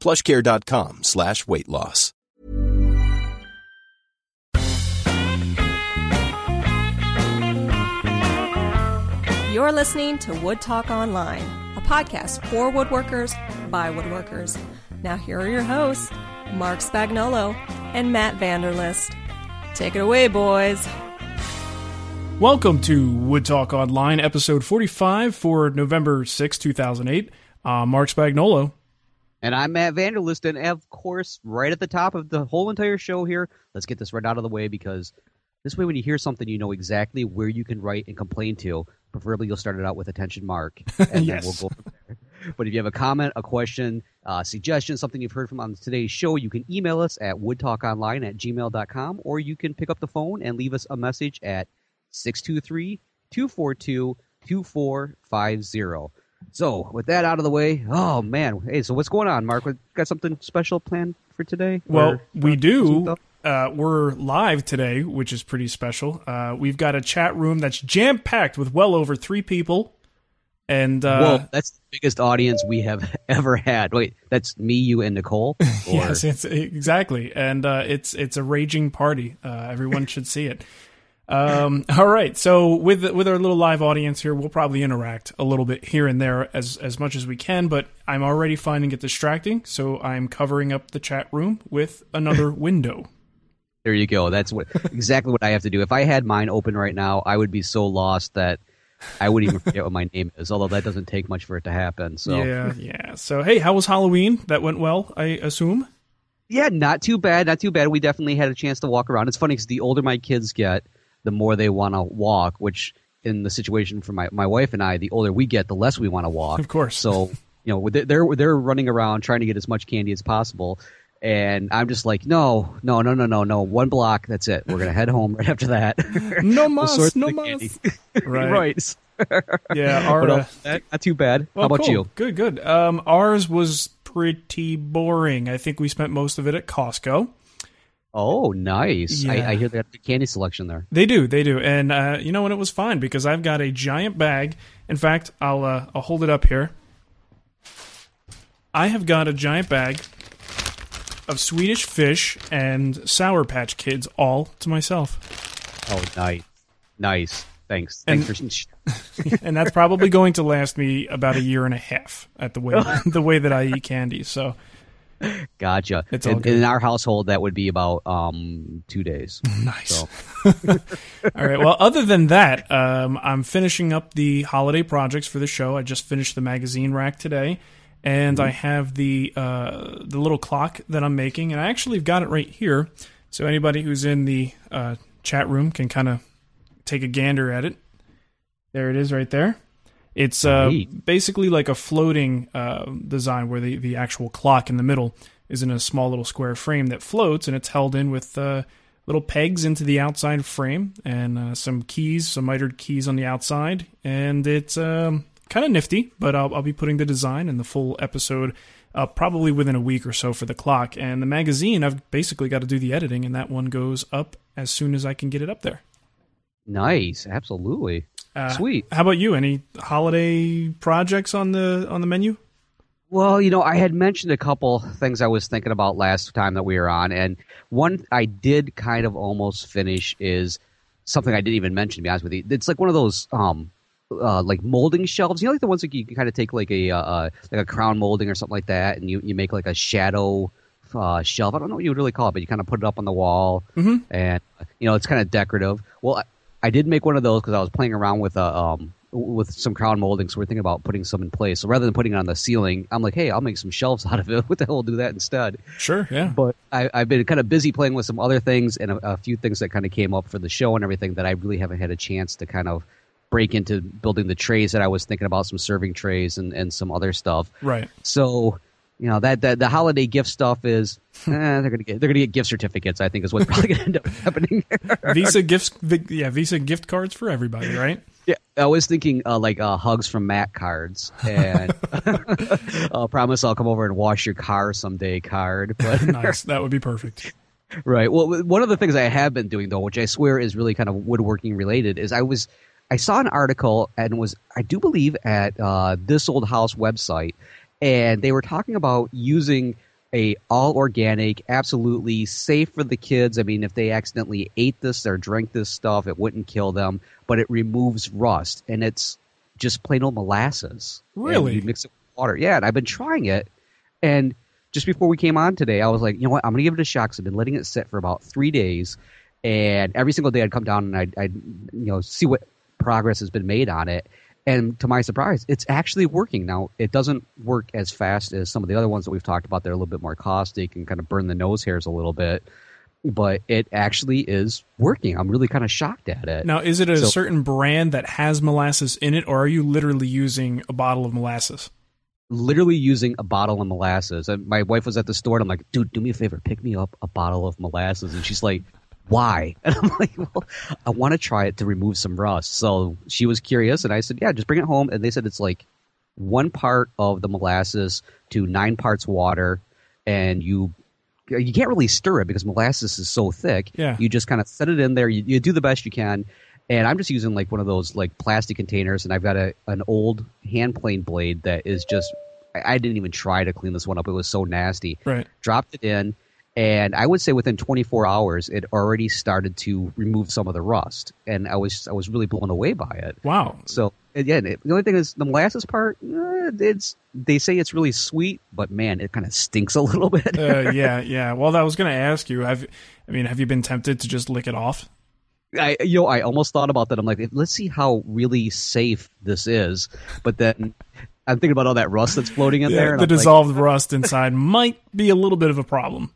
plushcare.com slash weight loss. You're listening to Wood Talk Online, a podcast for woodworkers by woodworkers. Now, here are your hosts, Marc Spagnuolo and Matt Vanderlist. Take it away, boys. Welcome to Wood Talk Online, episode 45 for November 6, 2008. Uh, Marc Spagnuolo. And I'm Matt Vanderlist, and of course, right at the top of the whole entire show here, let's get this right out of the way because this way, when you hear something, you know exactly where you can write and complain to. Preferably, you'll start it out with attention mark, and Yes. then we'll go from there. But if you have a comment, a question, uh, suggestion, something you've heard from on today's show, you can email us at woodtalkonline at gmail.com, or you can pick up the phone and leave us a message at 623 242 2450. So, with that out of the way, oh man, hey, so what's going on, Mark? We Got something special planned for today? Well, Or- we do. Uh, we're live today, which is pretty special. Uh, we've got a chat room that's jam packed with well over three people. And uh, Whoa, that's the biggest audience we have ever had. Wait, that's me, you, and Nicole. Or, yes, it's exactly, and uh, it's it's a raging party. Uh, everyone should see it. Um, all right, so with with our little live audience here, we'll probably interact a little bit here and there as as much as we can. But I'm already finding it distracting, so I'm covering up the chat room with another window. There you go. That's what exactly what I have to do. If I had mine open right now, I would be so lost that I wouldn't even forget what my name is. Although that doesn't take much for it to happen. So Yeah, yeah. So hey, how was Halloween? That went well, I assume. Yeah, not too bad, not too bad. We definitely had a chance to walk around. It's funny because the older my kids get, the more they want to walk. Which, in the situation for my, my wife and I, the older we get, the less we want to walk. Of course. So you know they're they're- they're running around trying to get as much candy as possible, and I'm just like, no, no, no, no, no, no. One block, that's it. We're gonna head home right after that. No We'll no mas. Right. right. Yeah. Our, But uh, that, not too bad. well, How about cool. you? Good, good. Um, ours was pretty boring. I think we spent most of it at Costco. Oh, nice. Yeah. I, I hear they got the candy selection there. They do, they do, and uh, you know, and it was fine because I've got a giant bag. In fact, I'll uh, I'll hold it up here. I have got a giant bag of Swedish fish and Sour Patch Kids all to myself, Oh, nice, nice. Thanks. And- Thanks for. and that's probably going to last me about a year and a half at the way the way that I eat candy. So Gotcha. It's all in, in our household, that would be about um two days. nice. So All right. Well, other than that, um, I'm finishing up the holiday projects for the show. I just finished the magazine rack today, and I have the uh, the little clock that I'm making, and I actually have got it right here. So anybody who's in the uh, chat room can kind of take a gander at it. There it is, right there. It's uh, basically like a floating uh, design where the, the actual clock in the middle is in a small little square frame that floats, and it's held in with uh, little pegs into the outside frame and uh, some keys, some mitered keys on the outside, and it's um, kind of nifty. But I'll, I'll be putting the design and the full episode up probably within a week or so for the clock. And the magazine, I've basically got to do the editing, and that one goes up as soon as I can get it up there. Nice, absolutely, Uh, sweet. How about you? Any holiday projects on the on the menu? Well, you know, I had mentioned a couple things I was thinking about last time that we were on, and one I did kind of almost finish is something I didn't even mention. To be honest with you, it's like one of those um, uh, like molding shelves. You know, like the ones that you can kind of take like a uh, uh, like a crown molding or something like that, and you you make like a shadow uh, shelf. I don't know what you would really call it, but you kind of put it up on the wall, Mhm. and you know, it's kind of decorative. Well, I, did make one of those because I was playing around with a um with some crown molding, so we're thinking about putting some in place. So rather than putting it on the ceiling, I'm like, hey, I'll make some shelves out of it. What the hell do that instead? Sure, yeah. But I, I've been kind of busy playing with some other things and a, a few things that kind of came up for the show and everything that I really haven't had a chance to kind of break into building the trays that I was thinking about, some serving trays and, and some other stuff. Right. So, you know, that, that the holiday gift stuff is eh, they're gonna get they're gonna get gift certificates. I think is what's probably gonna end up happening. Visa gifts, yeah, Visa gift cards for everybody, right? Yeah, I was thinking uh, like uh, hugs from Matt cards and uh, promise I'll come over and wash your car someday card. But nice. That would be perfect. right, well, one of the things I have been doing though, which I swear is really kind of woodworking related, is I was I saw an article and was I do believe at uh, this old house website, and they were talking about using a all organic, absolutely safe for the kids. I mean, if they accidentally ate this or drank this stuff, it wouldn't kill them, but it removes rust, and it's just plain old molasses. Really? you mix it with water. Yeah, and I've been trying it, and just before we came on today, I was like, you know what, I'm gonna give it a shot. Cause I've been letting it sit for about three days, and every single day I'd come down and I'd, I'd you know see what progress has been made on it. And to my surprise, it's actually working. Now, it doesn't work as fast as some of the other ones that we've talked about. They're a little bit more caustic and kind of burn the nose hairs a little bit, but it actually is working. I'm really kind of shocked at it. Now, is it a So- certain brand that has molasses in it, or are you literally using a bottle of molasses? literally using a bottle of molasses. And my wife was at the store, and I'm like, dude, do me a favor, pick me up a bottle of molasses. And she's like, why? And I'm like, well, I want to try it to remove some rust. So she was curious, and I said, yeah, just bring it home. And they said it's like one part of the molasses to nine parts water, and you you can't really stir it because molasses is so thick. Yeah. You just kind of set it in there. You, you do the best you can. And I'm just using like one of those like plastic containers, and I've got a an old hand plane blade that is just I, I didn't even try to clean this one up. It was so nasty. Right. Dropped it in, and I would say within 24 hours, it already started to remove some of the rust, and I was I was really blown away by it. Wow. So again, it, the only thing is the molasses part. eh, It's they say it's really sweet, but man, it kind of stinks a little bit. Uh, yeah, yeah. Well, I was going to ask you. Have I mean, have you been tempted to just lick it off? I you know I almost thought about that. I'm like, let's see how really safe this is. But then I'm thinking about all that rust that's floating in there. and the I'm like, dissolved rust inside might be a little bit of a problem.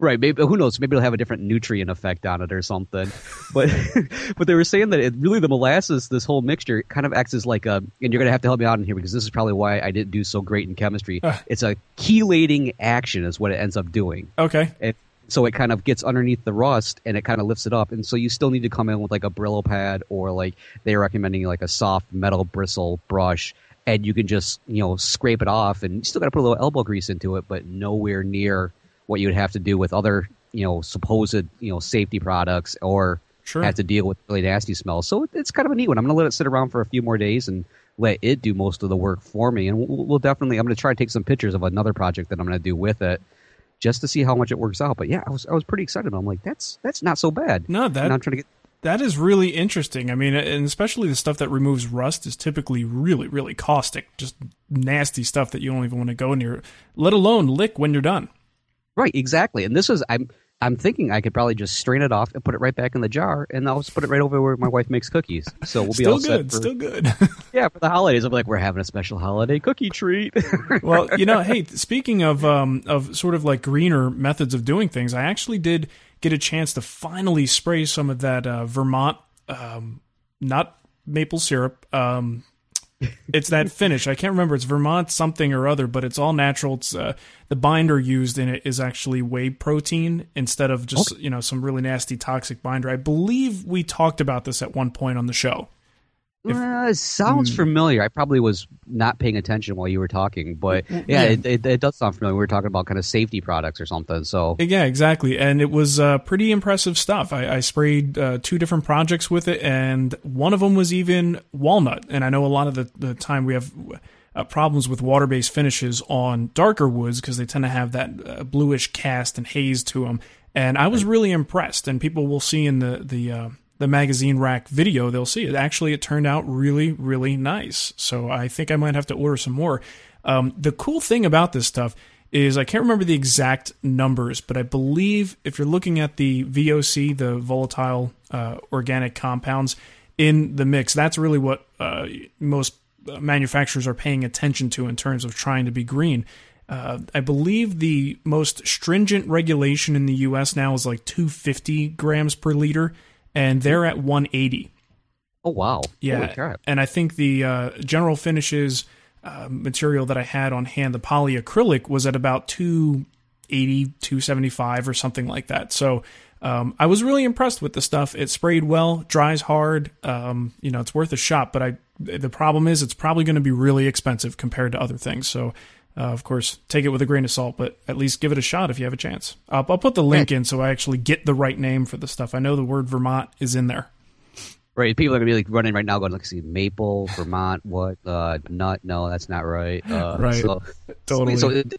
Right? Maybe who knows? Maybe it'll have a different nutrient effect on it or something. But but they were saying that it really the molasses, this whole mixture, kind of acts as like a. And you're gonna have to help me out in here because this is probably why I didn't do so great in chemistry. Ah. it's a chelating action, is what it ends up doing. Okay. And so it kind of gets underneath the rust and it kind of lifts it up. And so you still need to come in with like a Brillo pad or like they're recommending like a soft metal bristle brush. And you can just, you know, scrape it off and you still got to put a little elbow grease into it, but nowhere near what you would have to do with other, you know, supposed, you know, safety products or Sure. have to deal with really nasty smells. So it- it's kind of a neat one. I'm going to let it sit around for a few more days and let it do most of the work for me. And we'll, we'll definitely, I'm going to try to take some pictures of another project that I'm going to do with it just to see how much it works out. But yeah, I was I was pretty excited. I'm like, that's that's not so bad. No, that- And I'm trying to get That is really interesting. I mean, and especially the stuff that removes rust is typically really, really caustic, just nasty stuff that you don't even want to go near, let alone lick when you're done. Right exactly. And this is I'm I'm thinking I could probably just strain it off and put it right back in the jar, and I'll just put it right over where my wife makes cookies. So we'll be Still all set good, for, still good. yeah for the holidays. I'm like, we're having a special holiday cookie treat. well, you know, hey, speaking of um, of sort of like greener methods of doing things, I actually did get a chance to finally spray some of that uh, Vermont, um, not maple syrup. Um, it's that finish. I can't remember. It's Vermont something or other, but it's all natural. It's uh, the binder used in it is actually whey protein instead of just you know some really nasty toxic binder. I believe we talked about this at one point on the show. If- Uh, it sounds Hmm. familiar. I probably was not paying attention while you were talking, but yeah, yeah. It, it, it does sound familiar. We were talking about kind of safety products or something. So Yeah, exactly. And it was uh, pretty impressive stuff. I, I sprayed uh, two different projects with it, and one of them was even walnut. And I know a lot of the, the time we have uh, problems with water based finishes on darker woods because they tend to have that uh, bluish cast and haze to them. And I was really impressed. And people will see in the the uh, the magazine rack video, they'll see it. Actually, it turned out really, really nice. So I think I might have to order some more. Um, the cool thing about this stuff is I can't remember the exact numbers, but I believe if you're looking at the VOC, the volatile uh, organic compounds in the mix, that's really what uh, most manufacturers are paying attention to in terms of trying to be green. Uh, I believe the most stringent regulation in the U.S. now is like 250 grams per liter, and they're at 180. oh wow, Yeah, and I think the uh, General Finishes uh, material that I had on hand, the polyacrylic, was at about 280, 275 or something like that. So um, I was really impressed with the stuff. It sprayed well, dries hard. Um, you know, it's worth a shot. But I, the problem is, it's probably going to be really expensive compared to other things. So. Uh, of course, take it with a grain of salt, but at least give it a shot if you have a chance. I'll, I'll put the link in so I actually get the right name for the stuff. I know the word Vermont is in there. Right, people are gonna be like running right now, going, "Let's see, maple, Vermont, what? Uh, nut? No, that's not right." Uh, Right. So, Totally. So, it-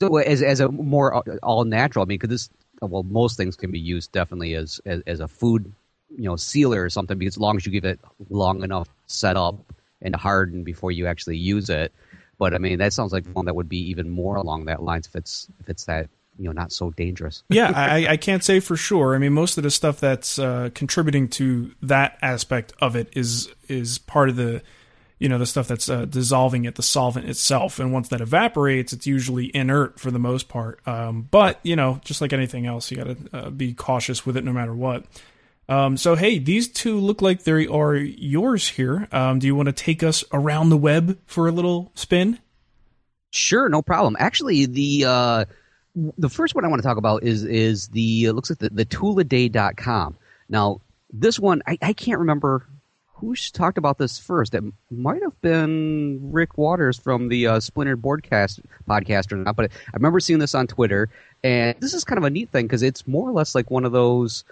so as as a more all natural, I mean, because this, well, most things can be used definitely as, as as a food, you know, sealer or something. Because as long as you give it long enough set up and harden before you actually use it. But I mean, that sounds like one that would be even more along that lines if it's if it's that you know not so dangerous. yeah, I, I can't say for sure. I mean, most of the stuff that's uh, contributing to that aspect of it is is part of the, you know, the stuff that's uh, dissolving it, the solvent itself. And once that evaporates, it's usually inert for the most part. Um, but you know, just like anything else, you got to uh, be cautious with it no matter what. Um, so hey, these two look like they are yours here. Um, do you want to take us around the web for a little spin? Sure, no problem. Actually, the uh, the first one I want to talk about is is the looks like the, the tooladay.com. Now, this one I, I can't remember who talked about this first. It might have been Rick Waters from the uh, Splintered Boardcast podcast or not, but I remember seeing this on Twitter, and this is kind of a neat thing because it's more or less like one of those.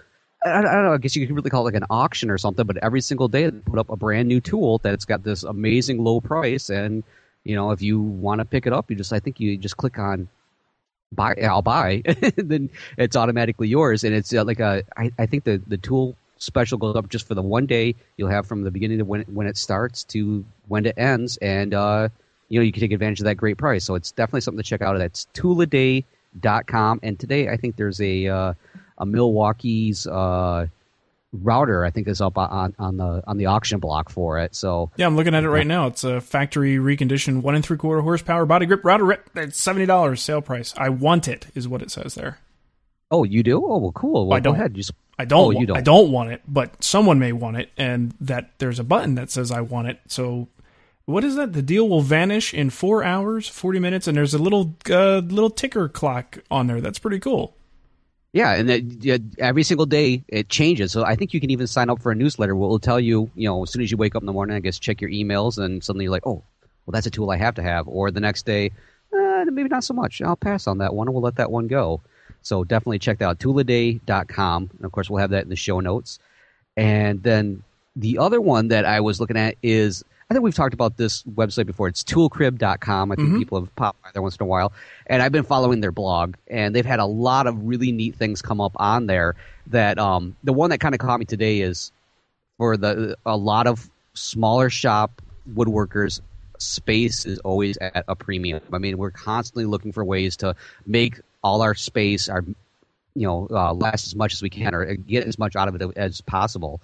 I, don't know. I guess you could really call it like an auction or something. But every single day, they put up a brand new tool that's got this amazing low price, and you know, if you want to pick it up, you just I think you just click on buy. I'll buy, then it's automatically yours, and it's uh, like a. I, I think the the tool special goes up just for the one day you'll have from the beginning to when it, when it starts to when it ends, and uh, you know you can take advantage of that great price. So it's definitely something to check out. That's tooladay.com, and today I think there's a uh, a Milwaukee's. Uh, router I think is up on, on the on the auction block for it. So Yeah, I'm looking at it right now. It's a factory reconditioned one and three quarter horsepower body grip router. Rip. It's seventy dollars sale price. I want it, is what it says there. oh, you do? Oh, well, cool. Well, I don't. Go ahead. Just I don't. Oh, wa- you don't. I don't want it, but someone may want it, and that there's a button that says I want it. So, what is that? The deal will vanish in four hours, forty minutes, and there's a little uh, little ticker clock on there. That's pretty cool. Yeah, and that, yeah, every single day it changes. So I think you can even sign up for a newsletter. It'll tell you, you know, as soon as you wake up in the morning, I guess check your emails, and suddenly you're like, oh, well, that's a tool I have to have. Or the next day, eh, maybe not so much. I'll pass on that one, we'll let that one go. So definitely check that out, tooladay.com. And of course, we'll have that in the show notes. And then the other one that I was looking at is I think we've talked about this website before. It's toolcrib.com. I think people have popped by there once in a while. And I've been following their blog, and they've had a lot of really neat things come up on there. That um, the one that kind of caught me today is for the a lot of smaller shop woodworkers space is always at a premium. I mean, we're constantly looking for ways to make all our space our you know uh, last as much as we can or get as much out of it as possible.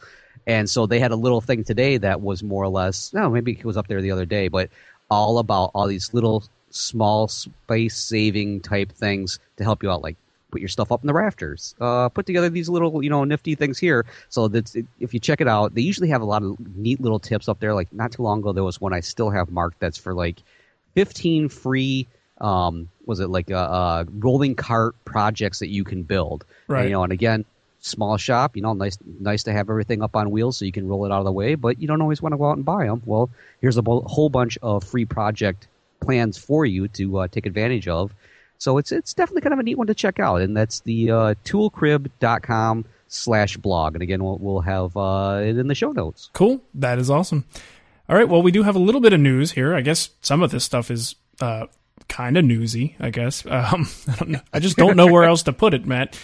And so they had a little thing today that was more or less no maybe it was up there the other day, but all about all these little small space saving type things to help you out, like put your stuff up in the rafters, uh, put together these little you know nifty things here. So that's if you check it out, they usually have a lot of neat little tips up there. Like not too long ago, there was one I still have marked that's for like fifteen free. Um, was it like a, a rolling cart projects that you can build? Right. And, you know, and again, small shop. You know, nice nice to have everything up on wheels so you can roll it out of the way, but you don't always want to go out and buy them. Well, here's a bo- whole bunch of free project plans for you to uh, take advantage of. So it's it's definitely kind of a neat one to check out, and that's the uh, toolcrib.com slash blog. And again, we'll, we'll have uh, it in the show notes. Cool. That is awesome. All right. Well, we do have a little bit of news here. I guess some of this stuff is uh, kind of newsy, I guess. Um, I don't know. I just don't know where else to put it, Matt.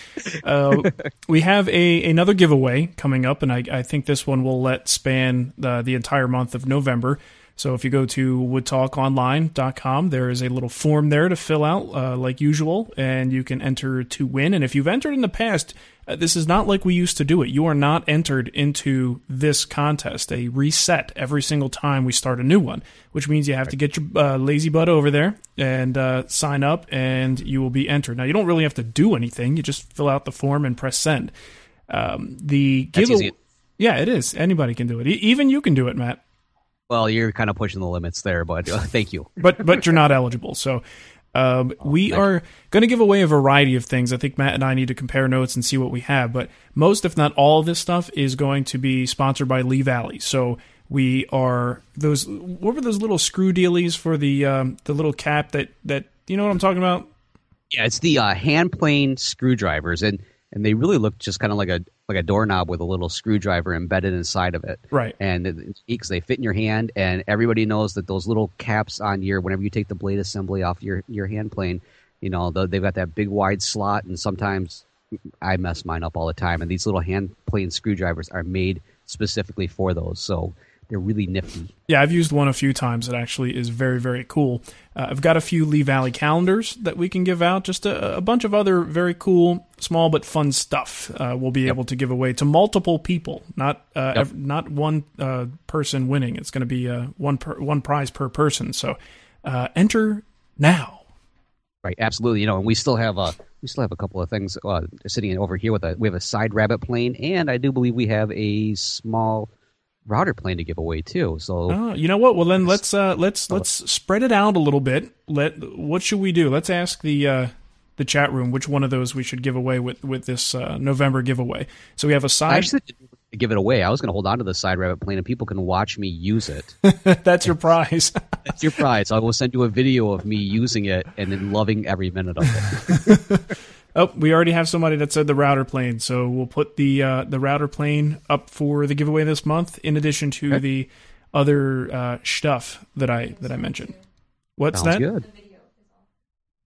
Uh, we have a another giveaway coming up, and I, I think this one will let span the, the entire month of November. So if you go to woodtalkonline.com, there is a little form there to fill out, uh, like usual, and you can enter to win. And if you've entered in the past, uh, this is not like we used to do it. You are not entered into this contest. A reset every single time we start a new one, which means you have to get your uh, lazy butt over there and uh, sign up, and you will be entered. Now you don't really have to do anything. You just fill out the form and press send. Um, the giveaway. Yeah, it is. Anybody can do it. E- even you can do it, Matt. Well, you're kind of pushing the limits there, but uh, thank you. but but you're not eligible. So um, we are going to give away a variety of things. I think Matt and I need to compare notes and see what we have. But most, if not all, of this stuff is going to be sponsored by Lee Valley. So we are those. What were those little screw dealies for the um, the little cap that that you know what I'm talking about? Yeah, it's the uh, hand plane screwdrivers, and and they really look just kind of like a like a doorknob with a little screwdriver embedded inside of it. Right. And because they fit in your hand, and everybody knows that those little caps on your whenever you take the blade assembly off your your hand plane, you know the, they've got that big wide slot, and sometimes I mess mine up all the time. And these little hand plane screwdrivers are made specifically for those. So they're really nifty. Yeah, I've used one a few times. It actually is very, very cool. Uh, I've got a few Lee Valley calendars that we can give out. Just a, a bunch of other very cool, small but fun stuff. Uh, we'll be yep. able to give away to multiple people, not uh, yep. ev- not one uh, person winning. It's going to be uh, one per- one prize per person. So uh, enter now. Right, absolutely. You know, and we still have a we still have a couple of things sitting over here with a we have a side rabbet plane, and I do believe we have a small router plan to give away too. So oh, you know what? Well, then let's uh, let's let's spread it out a little bit. Let what should we do? Let's ask the uh, the chat room which one of those we should give away with with this uh, November giveaway. So we have a side. I actually give it away. I was going to hold on to the side rabbet plane, and people can watch me use it. That's your prize. That's your prize. I will send you a video of me using it and then loving every minute of it. Oh, we already have somebody that said the router plane, so we'll put the uh, the router plane up for the giveaway this month, in addition to okay. the other uh, stuff that I that I mentioned. What's Sounds that? Good.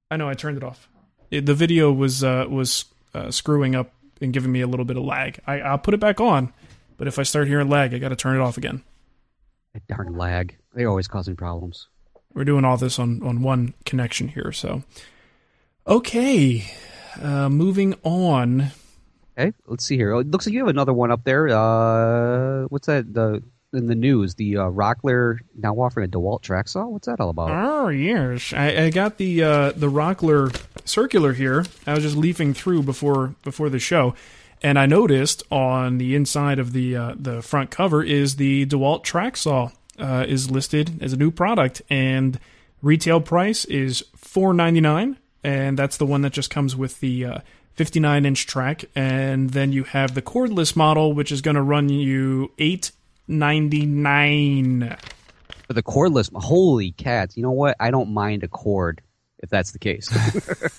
I know I turned it off. It, the video was uh, was uh, screwing up and giving me a little bit of lag. I, I'll put it back on, but if I start hearing lag, I got to turn it off again. That darn lag! They're always causing problems. We're doing all this on on one connection here, so okay. Uh, moving on. Okay, let's see here. It looks like you have another one up there. Uh, what's that? The in the news, the uh, Rockler now offering a DeWalt track saw. What's that all about? Oh yes, I, I got the uh, the Rockler circular here. I was just leafing through before before the show, and I noticed on the inside of the uh, the front cover is the DeWalt track saw uh, is listed as a new product, and retail price is four ninety nine and that's the one that just comes with the uh, 59 inch track. And then you have the cordless model, which is going to run you 899 For the cordless, holy cats! You know what? I don't mind a cord if that's the case.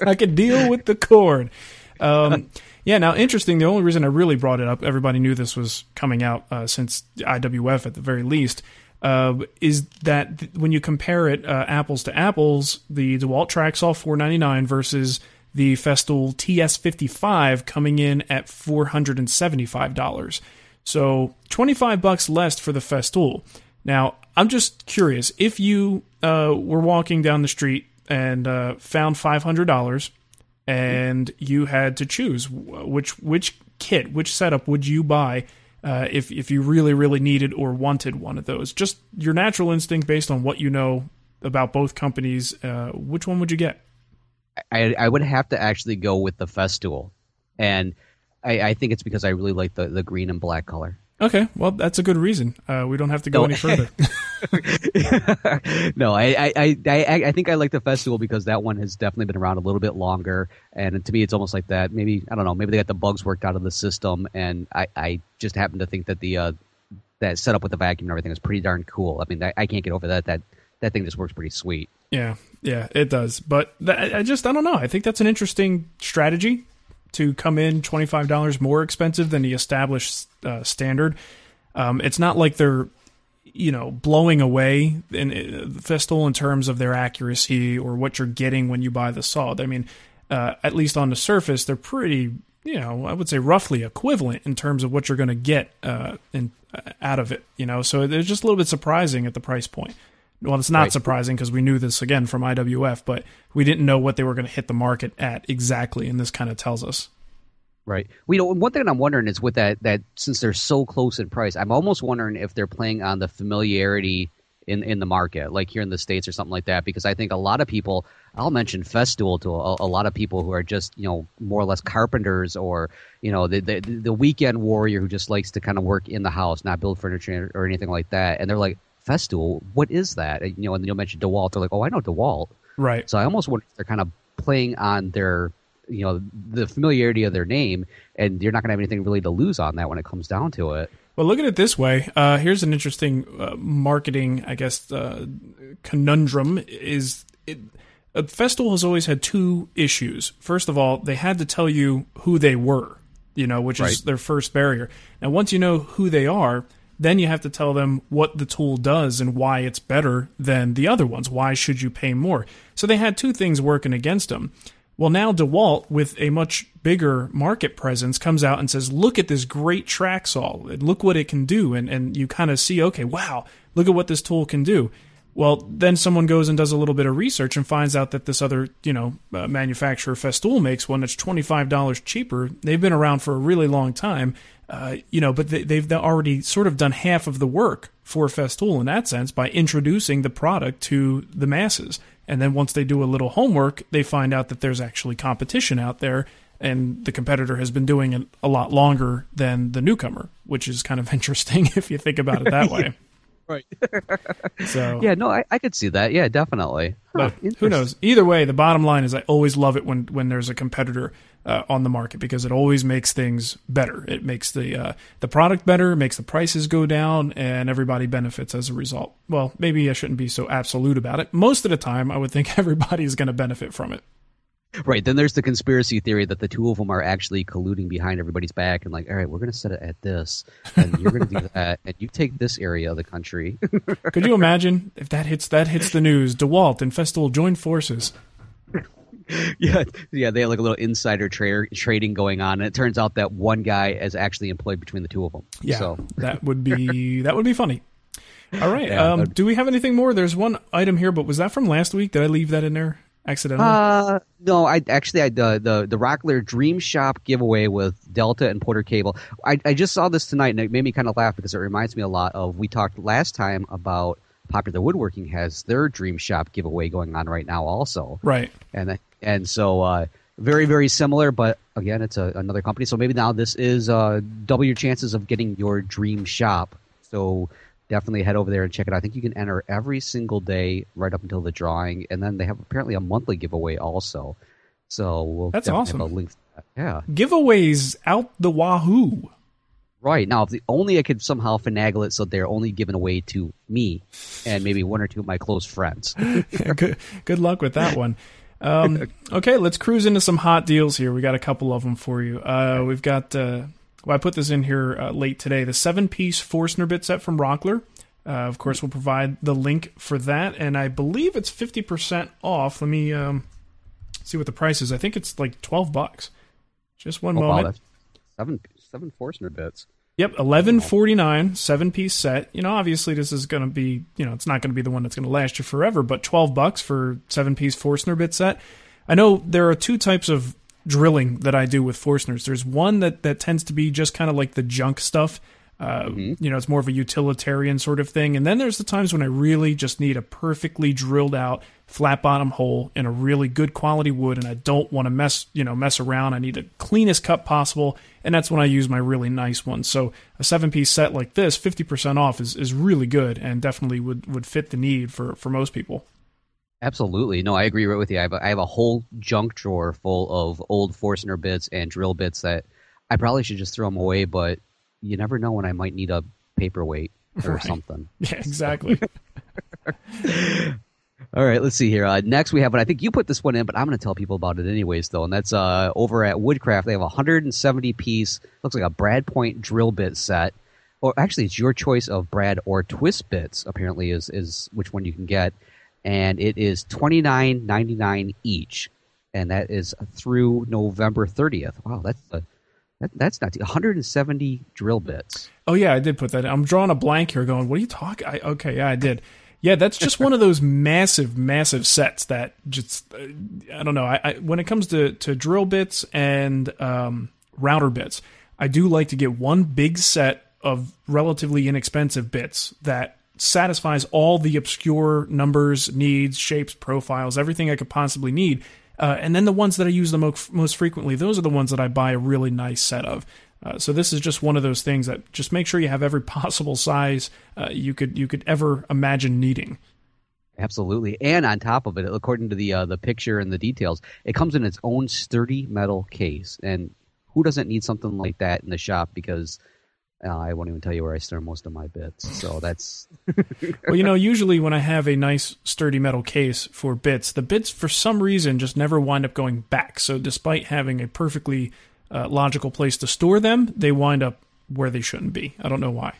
I could deal with the cord. Um, yeah. Now, interesting. The only reason I really brought it up, everybody knew this was coming out uh, since IWF at the very least uh, is that th- when you compare it uh, apples to apples, the DeWalt track saw 499 versus the Festool TS55 coming in at $475. So 25 bucks less for the Festool. Now, I'm just curious if you uh, were walking down the street and uh, found $500 and you had to choose which which kit, which setup would you buy uh, if if you really really needed or wanted one of those. Just your natural instinct based on what you know about both companies. Uh, which one would you get? I, I would have to actually go with the Festool, and I, I think it's because I really like the, the green and black color. Okay, well that's a good reason. Uh, we don't have to go so, any further. no, I, I, I, I think I like the Festool because that one has definitely been around a little bit longer, and to me, it's almost like that. Maybe I don't know. Maybe they got the bugs worked out of the system, and I, I just happen to think that the uh, that setup with the vacuum and everything is pretty darn cool. I mean, I, I can't get over that. That that thing just works pretty sweet. Yeah, yeah, it does. But th- I just I don't know. I think that's an interesting strategy to come in twenty five dollars more expensive than the established uh, standard. Um, it's not like they're you know blowing away in uh, Festool in terms of their accuracy or what you're getting when you buy the saw. I mean, uh, at least on the surface, they're pretty. You know, I would say roughly equivalent in terms of what you're going to get uh, in, uh, out of it. You know, so it's just a little bit surprising at the price point. Well, it's not right. surprising because we knew this again from IWF, but we didn't know what they were going to hit the market at exactly, and this kind of tells us. Right. Well, you know, one thing I'm wondering is with that that since they're so close in price, I'm almost wondering if they're playing on the familiarity in in the market, like here in the states or something like that. Because I think a lot of people, I'll mention Festool to a, a lot of people who are just you know more or less carpenters or you know the, the the weekend warrior who just likes to kind of work in the house, not build furniture or anything like that, and they're like, Festool, what is that? And, You know, and you'll mention DeWalt. They're like, oh, I know DeWalt. Right. So I almost wonder if they're kind of playing on their, you know, the familiarity of their name, and you're not going to have anything really to lose on that when it comes down to it. Well, look at it this way. Uh, here's an interesting uh, marketing, I guess, uh, conundrum. Is it, uh, Festool has always had two issues. First of all, they had to tell you who they were, you know, which right. is their first barrier. Now, once you know who they are, then you have to tell them what the tool does and why it's better than the other ones. Why should you pay more? So they had two things working against them. Well, now DeWalt, with a much bigger market presence, comes out and says, Look at this great track saw. Look what it can do. And, and you kind of see, okay, wow, look at what this tool can do. Well, then someone goes and does a little bit of research and finds out that this other, you know, uh, manufacturer Festool makes one that's $25 cheaper. They've been around for a really long time uh, you know, but they, have already sort of done half of the work for Festool in that sense by introducing the product to the masses. And then once they do a little homework, they find out that there's actually competition out there, and the competitor has been doing it a lot longer than the newcomer, which is kind of interesting if you think about it that way. right. so yeah, no, I, I could see that. Yeah, definitely. Huh, but who knows? Either way, the bottom line is I always love it when when there's a competitor uh, on the market because it always makes things better. It makes the uh, the product better, makes the prices go down, and everybody benefits as a result. Well, maybe I shouldn't be so absolute about it. Most of the time, I would think everybody's going to benefit from it. Right. Then there's the conspiracy theory that the two of them are actually colluding behind everybody's back and like, all right, we're going to set it at this, and you're going to do that, and you take this area of the country. Could you imagine if that hits that hits the news? DeWalt and Festool join forces. yeah, yeah, they have like a little insider tra- trading going on, and it turns out that one guy is actually employed between the two of them. Yeah, so. that would be that would be funny. All right, yeah, um, do we have anything more? There's one item here, but was that from last week? Did I leave that in there accidentally? Uh, no, I actually I the the the Rockler Dream Shop giveaway with Delta and Porter Cable. I I just saw this tonight, and it made me kind of laugh because it reminds me a lot of we talked last time about Popular Woodworking has their Dream Shop giveaway going on right now, also. Right. And and so uh, very very similar, but again, it's a, another company. So maybe now this is uh, double your chances of getting your Dream Shop. So definitely head over there and check it out. I think you can enter every single day right up until the drawing, and then they have apparently a monthly giveaway also. So we'll that's awesome. Have a link. Yeah, giveaways out the wahoo. Right now, if the only I could somehow finagle it so they're only given away to me and maybe one or two of my close friends. good, good luck with that one. Um, okay, let's cruise into some hot deals here. We got a couple of them for you. Uh, we've got. Uh, well, I put this in here uh, late today. The seven-piece Forstner bit set from Rockler. Uh, of course, we'll provide the link for that, and I believe it's fifty percent off. Let me um, see what the price is. I think it's like twelve bucks. Just one oh, moment. Wow, seven seven Forstner bits. Yep, eleven forty nine, seven piece set. You know, obviously this is going to be, you know, it's not going to be the one that's going to last you forever, but twelve bucks for seven piece Forstner bit set. I know there are two types of drilling that I do with Forstners. There's one that that tends to be just kind of like the junk stuff. Uh, You know, it's more of a utilitarian sort of thing. And then there's the times when I really just need a perfectly drilled out flat bottom hole in a really good quality wood, and I don't want to mess you know mess around. I need the cleanest cut possible, and that's when I use my really nice one. So a seven piece set like this, fifty percent off, is, is really good and definitely would would fit the need for for most people. Absolutely. No, I agree right with you. I have, a, I have a whole junk drawer full of old Forstner bits and drill bits that I probably should just throw them away, but you never know when I might need a paperweight or Right. something. Yeah, exactly. All right, let's see here. Uh, next, we have, and I think you put this one in, but I'm going to tell people about it anyways, though. And that's uh, over at Woodcraft. They have a 170 piece, looks like a Brad Point drill bit set. Or actually, it's your choice of Brad or twist bits. Apparently, is is which one you can get, and it is 29.99 each, and that is through November 30th. Wow, that's a, that, that's not 170 drill bits. Oh yeah, I did put that. in. I'm drawing a blank here, going, "What are you talking?" I, okay, yeah, I did. Yeah, that's just one of those massive, massive sets that just uh, I don't know. I, I when it comes to to drill bits and um, router bits, I do like to get one big set of relatively inexpensive bits that satisfies all the obscure numbers, needs, shapes, profiles, everything I could possibly need. Uh, and then the ones that I use the most, most frequently, those are the ones that I buy a really nice set of. Uh, so this is just one of those things that just make sure you have every possible size uh, you could you could ever imagine needing. Absolutely, and on top of it, according to the uh, the picture and the details, it comes in its own sturdy metal case. And who doesn't need something like that in the shop? Because uh, I won't even tell you where I store most of my bits. So that's Well, you know, usually when I have a nice sturdy metal case for bits, the bits for some reason just never wind up going back. So despite having a perfectly uh, logical place to store them, they wind up where they shouldn't be. I don't know why.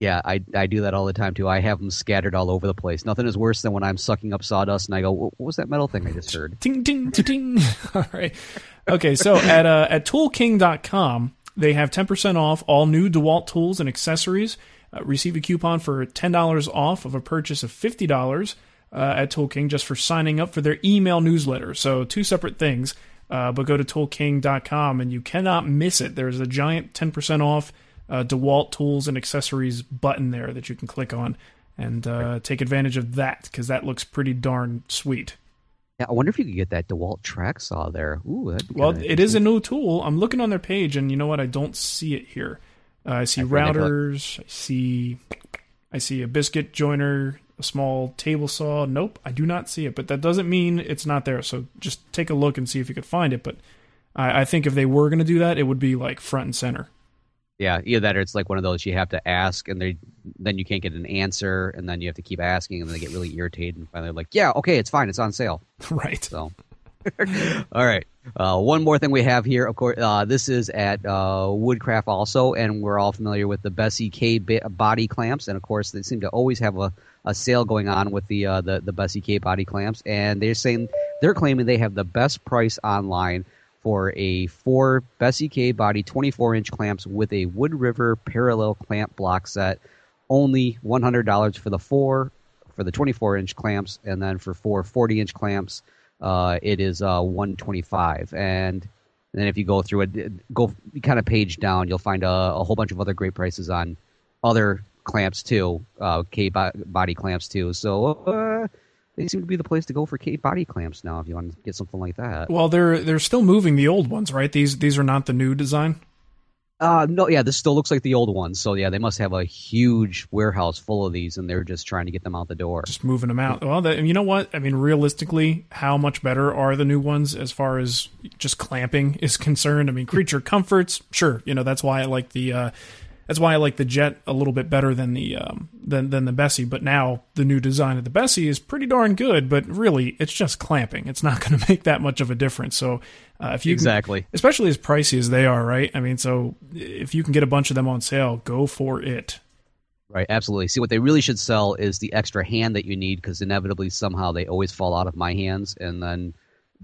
yeah, I I do that all the time too. I have them scattered all over the place. Nothing is worse than when I'm sucking up sawdust and I go, "What what was that metal thing I just heard?" Ting ting ting ting. All right. Okay, so at uh, at toolking.com, they have 10% off all new DeWalt tools and accessories. Uh, receive a coupon for $10 off of a purchase of $50 uh, at Tool King just for signing up for their email newsletter. So, two separate things. Uh, but go to toolking.com and you cannot miss it. There's a giant 10% off uh, DeWalt tools and accessories button there that you can click on and uh, take advantage of that because that looks pretty darn sweet. Yeah, I wonder if you could get that DeWalt track saw there. Ooh, that'd be Well, it is a new tool. I'm looking on their page, and you know what? I don't see it here. Uh, I see I routers. I see, I see a biscuit joiner, a small table saw. Nope, I do not see it. But that doesn't mean it's not there. So just take a look and see if you could find it. But I, I think if they were going to do that, it would be like front and center. Yeah, either that or it's like one of those you have to ask and they then you can't get an answer and then you have to keep asking and they get really irritated and finally like, yeah, okay, it's fine, it's on sale. right. So, all right. Uh, one more thing we have here, of course, uh, this is at uh, Woodcraft also, and we're all familiar with the Bessey K body clamps, and of course they seem to always have a, a sale going on with the, uh, the the Bessey K body clamps, and they're saying they're claiming they have the best price online for a four Bessey K body 24 inch clamps with a WoodRiver parallel clamp block set, only $100 for the four for the 24 inch clamps, and then for four 40 inch clamps, uh, it is uh, 125. And then if you go through it, go kind of page down, you'll find a, a whole bunch of other great prices on other clamps too, uh, K body clamps too. So uh, they seem to be the place to go for K body clamps now if you want to get something like that. Well, they're they're still moving the old ones, right? These these are not the new design. Uh, no, yeah, this still looks like the old ones. So yeah, they must have a huge warehouse full of these, and they're just trying to get them out the door. just moving them out. Well, that, you know what? I mean, realistically, how much better are the new ones as far as just clamping is concerned? I mean, creature comforts, sure. You know, that's why I like the uh, that's why I like the Jet a little bit better than the um, than than the Bessey. But now the new design of the Bessey is pretty darn good. But really, it's just clamping. It's not going to make that much of a difference. So uh, if you can- Exactly. especially as pricey as they are, right? I mean, so if you can get a bunch of them on sale, go for it. Right, absolutely. See, what they really should sell is the extra hand that you need because inevitably, somehow, they always fall out of my hands, and then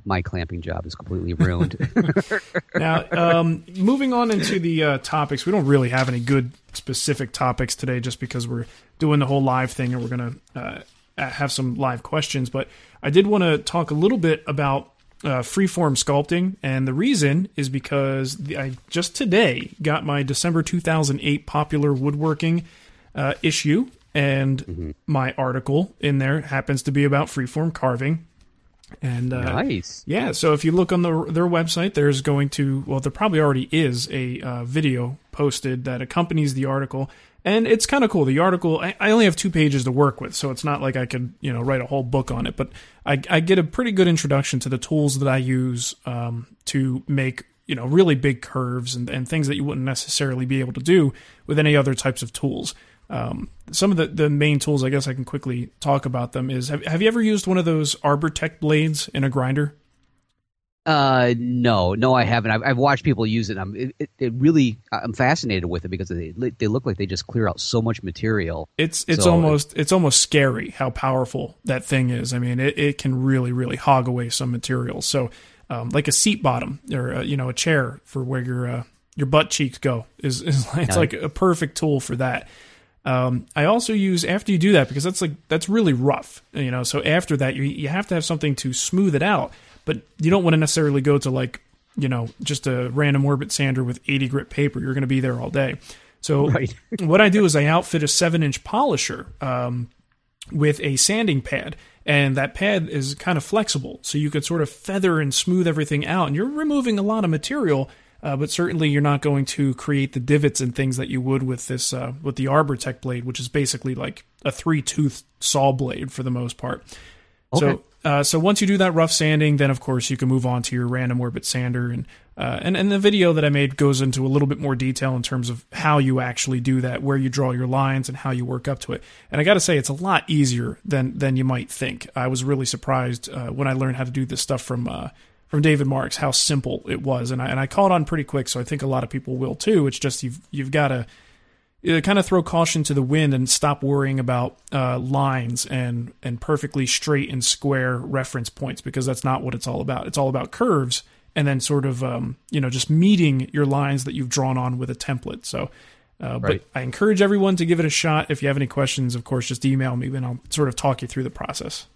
my clamping job is completely ruined. Now, um, moving on into the uh, topics, we don't really have any good specific topics today just because we're doing the whole live thing and we're going to uh, have some live questions. But I did want to talk a little bit about uh, freeform sculpting, and the reason is because the, I just today got my December 2008 popular woodworking uh, issue, and mm-hmm. my article in there happens to be about freeform carving. And uh, nice, yeah. So if you look on the, their website, there's going to well, there probably already is a uh, video posted that accompanies the article, and it's kind of cool. The article I, I, only have two pages to work with, so it's not like I could you know write a whole book on it, but I, I get a pretty good introduction to the tools that I use um, to make you know really big curves and, and things that you wouldn't necessarily be able to do with any other types of tools. Um, some of the, the main tools, I guess I can quickly talk about them. Is have, have you ever used one of those Arbortech blades in a grinder? Uh, no, no, I haven't. I've, I've watched people use it. I'm, it, it, really, I'm fascinated with it because they they look like they just clear out so much material. It's it's so, almost it's almost scary how powerful that thing is. I mean, it, it can really really hog away some material. So, um, like a seat bottom or uh, you know a chair for where your uh, your butt cheeks go is, is it's yeah. like a perfect tool for that. Um, I also use after you do that because that's like that's really rough, you know. So after that, you you have to have something to smooth it out, but you don't want to necessarily go to like you know just a random orbit sander with 80 grit paper. You're going to be there all day. So right. what I do is I outfit a seven inch polisher um, with a sanding pad, and that pad is kind of flexible, so you could sort of feather and smooth everything out, and you're removing a lot of material uh, but certainly you're not going to create the divots and things that you would with this uh, with the Arbortech blade, which is basically like a three tooth saw blade for the most part. Okay. So uh, so once you do that rough sanding, then of course you can move on to your random orbit sander, and uh, and and the video that I made goes into a little bit more detail in terms of how you actually do that, where you draw your lines, and how you work up to it. And I got to say, it's a lot easier than than you might think. I was really surprised uh, when I learned how to do this stuff from uh, from David Marks how simple it was, and I and I caught on pretty quick. So I think a lot of people will too. It's just you've you've got to uh, kind of throw caution to the wind and stop worrying about uh, lines and and perfectly straight and square reference points because that's not what it's all about. It's all about curves and then sort of um, you know just meeting your lines that you've drawn on with a template. So. Uh, right. But I encourage everyone to give it a shot. If you have any questions, of course, just email me, and I'll sort of talk you through the process.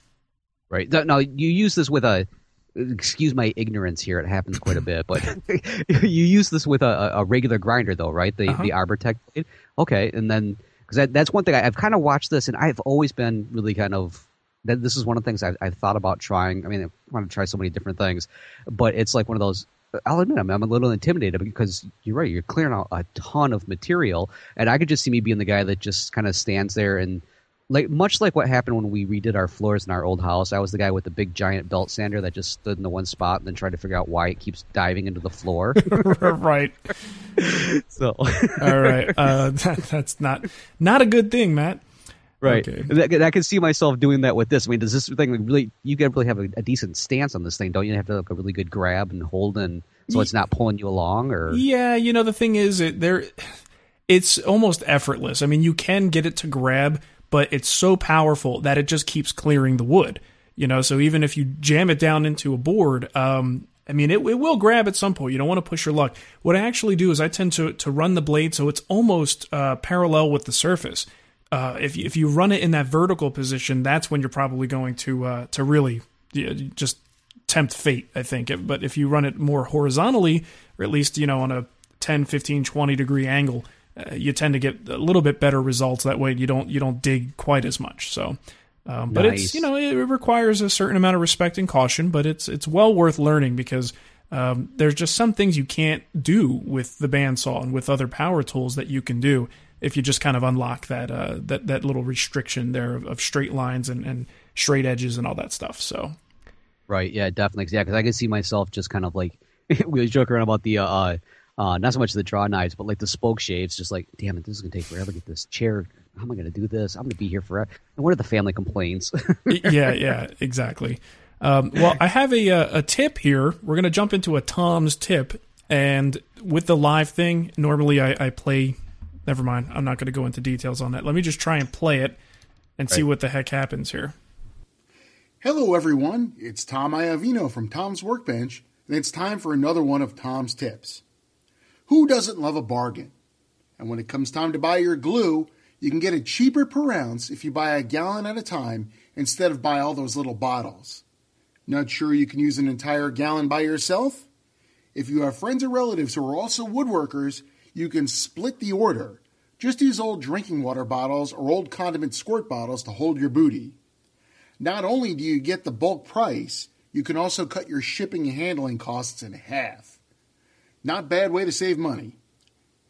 Right. Now, you use this with a excuse my ignorance here. It happens quite a bit, but you use this with a, a, regular grinder, though, right? The uh-huh. the Arbortech. blade. Okay, and then because that, that's one thing I, have kind of watched this, and I've always been really kind of. That, this is one of the things I've, I've thought about trying. I mean, I want to try so many different things, but it's like one of those I'll admit I'm, I'm a little intimidated because you're right. You're clearing out a ton of material, and I could just see me being the guy that just kind of stands there and like much like what happened when we redid our floors in our old house. I was the guy with the big giant belt sander that just stood in the one spot and then tried to figure out why it keeps diving into the floor. right. so. All right. Uh, that, that's not not a good thing, Matt. Right. Okay. I can see myself doing that with this. I mean, does this thing really? You can really have a, a decent stance on this thing, don't you? Have to have like a really good grab and hold, and so it's not pulling you along, or yeah. You know, the thing is, it there, it's almost effortless. I mean, you can get it to grab but it's so powerful that it just keeps clearing the wood. You know, so even if you jam it down into a board, um, I mean, it, it will grab at some point. You don't want to push your luck. What I actually do is I tend to, to run the blade so it's almost uh, parallel with the surface. Uh, if, you, if you run it in that vertical position, that's when you're probably going to uh, to really just tempt fate, I think. But if you run it more horizontally, or at least, you know, on a 10, 15, 20 degree angle, uh, you tend to get a little bit better results that way. You don't you don't dig quite as much. So, um, but nice. it's you know it requires a certain amount of respect and caution, but it's it's well worth learning because um, there's just some things you can't do with the bandsaw and with other power tools that you can do if you just kind of unlock that uh, that that little restriction there of, of straight lines and, and straight edges and all that stuff. So, right, yeah, definitely, yeah, because I can see myself just kind of like we joking around about the uh, uh not so much the draw knives, but like the spoke shaves. Just like, damn it, this is gonna take forever to get this chair. How am I gonna do this? I'm gonna be here forever. And what are the family complaints? yeah, yeah, exactly. Um, well, I have a, uh, a tip here. We're gonna jump into a Tom's tip, and with the live thing, normally I, I play. Never mind. I'm not gonna go into details on that. Let me just try and play it and right. see what the heck happens here. Hello, everyone. It's Tom Iovino from Tom's Workbench, and it's time for another one of Tom's tips. Who doesn't love a bargain? And when it comes time to buy your glue, you can get it cheaper per ounce if you buy a gallon at a time instead of buy all those little bottles. Not sure you can use an entire gallon by yourself? If you have friends or relatives who are also woodworkers, you can split the order. Just use old drinking water bottles or old condiment squirt bottles to hold your booty. Not only do you get the bulk price, you can also cut your shipping and handling costs in half. Not bad way to save money.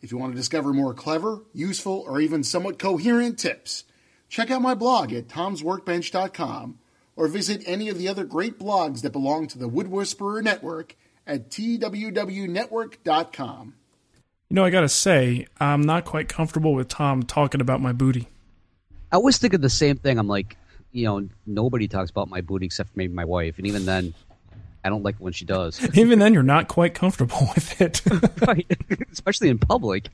If you want to discover more clever, useful, or even somewhat coherent tips, check out my blog at tomsworkbench.com or visit any of the other great blogs that belong to the Wood Whisperer Network at twwnetwork.com. You know, I gotta say, I'm not quite comfortable with Tom talking about my booty. I was thinking the same thing. I'm like, you know, nobody talks about my booty except maybe my wife, and even then, I don't like it when she does. Even then, you're not quite comfortable with it. right, especially in public.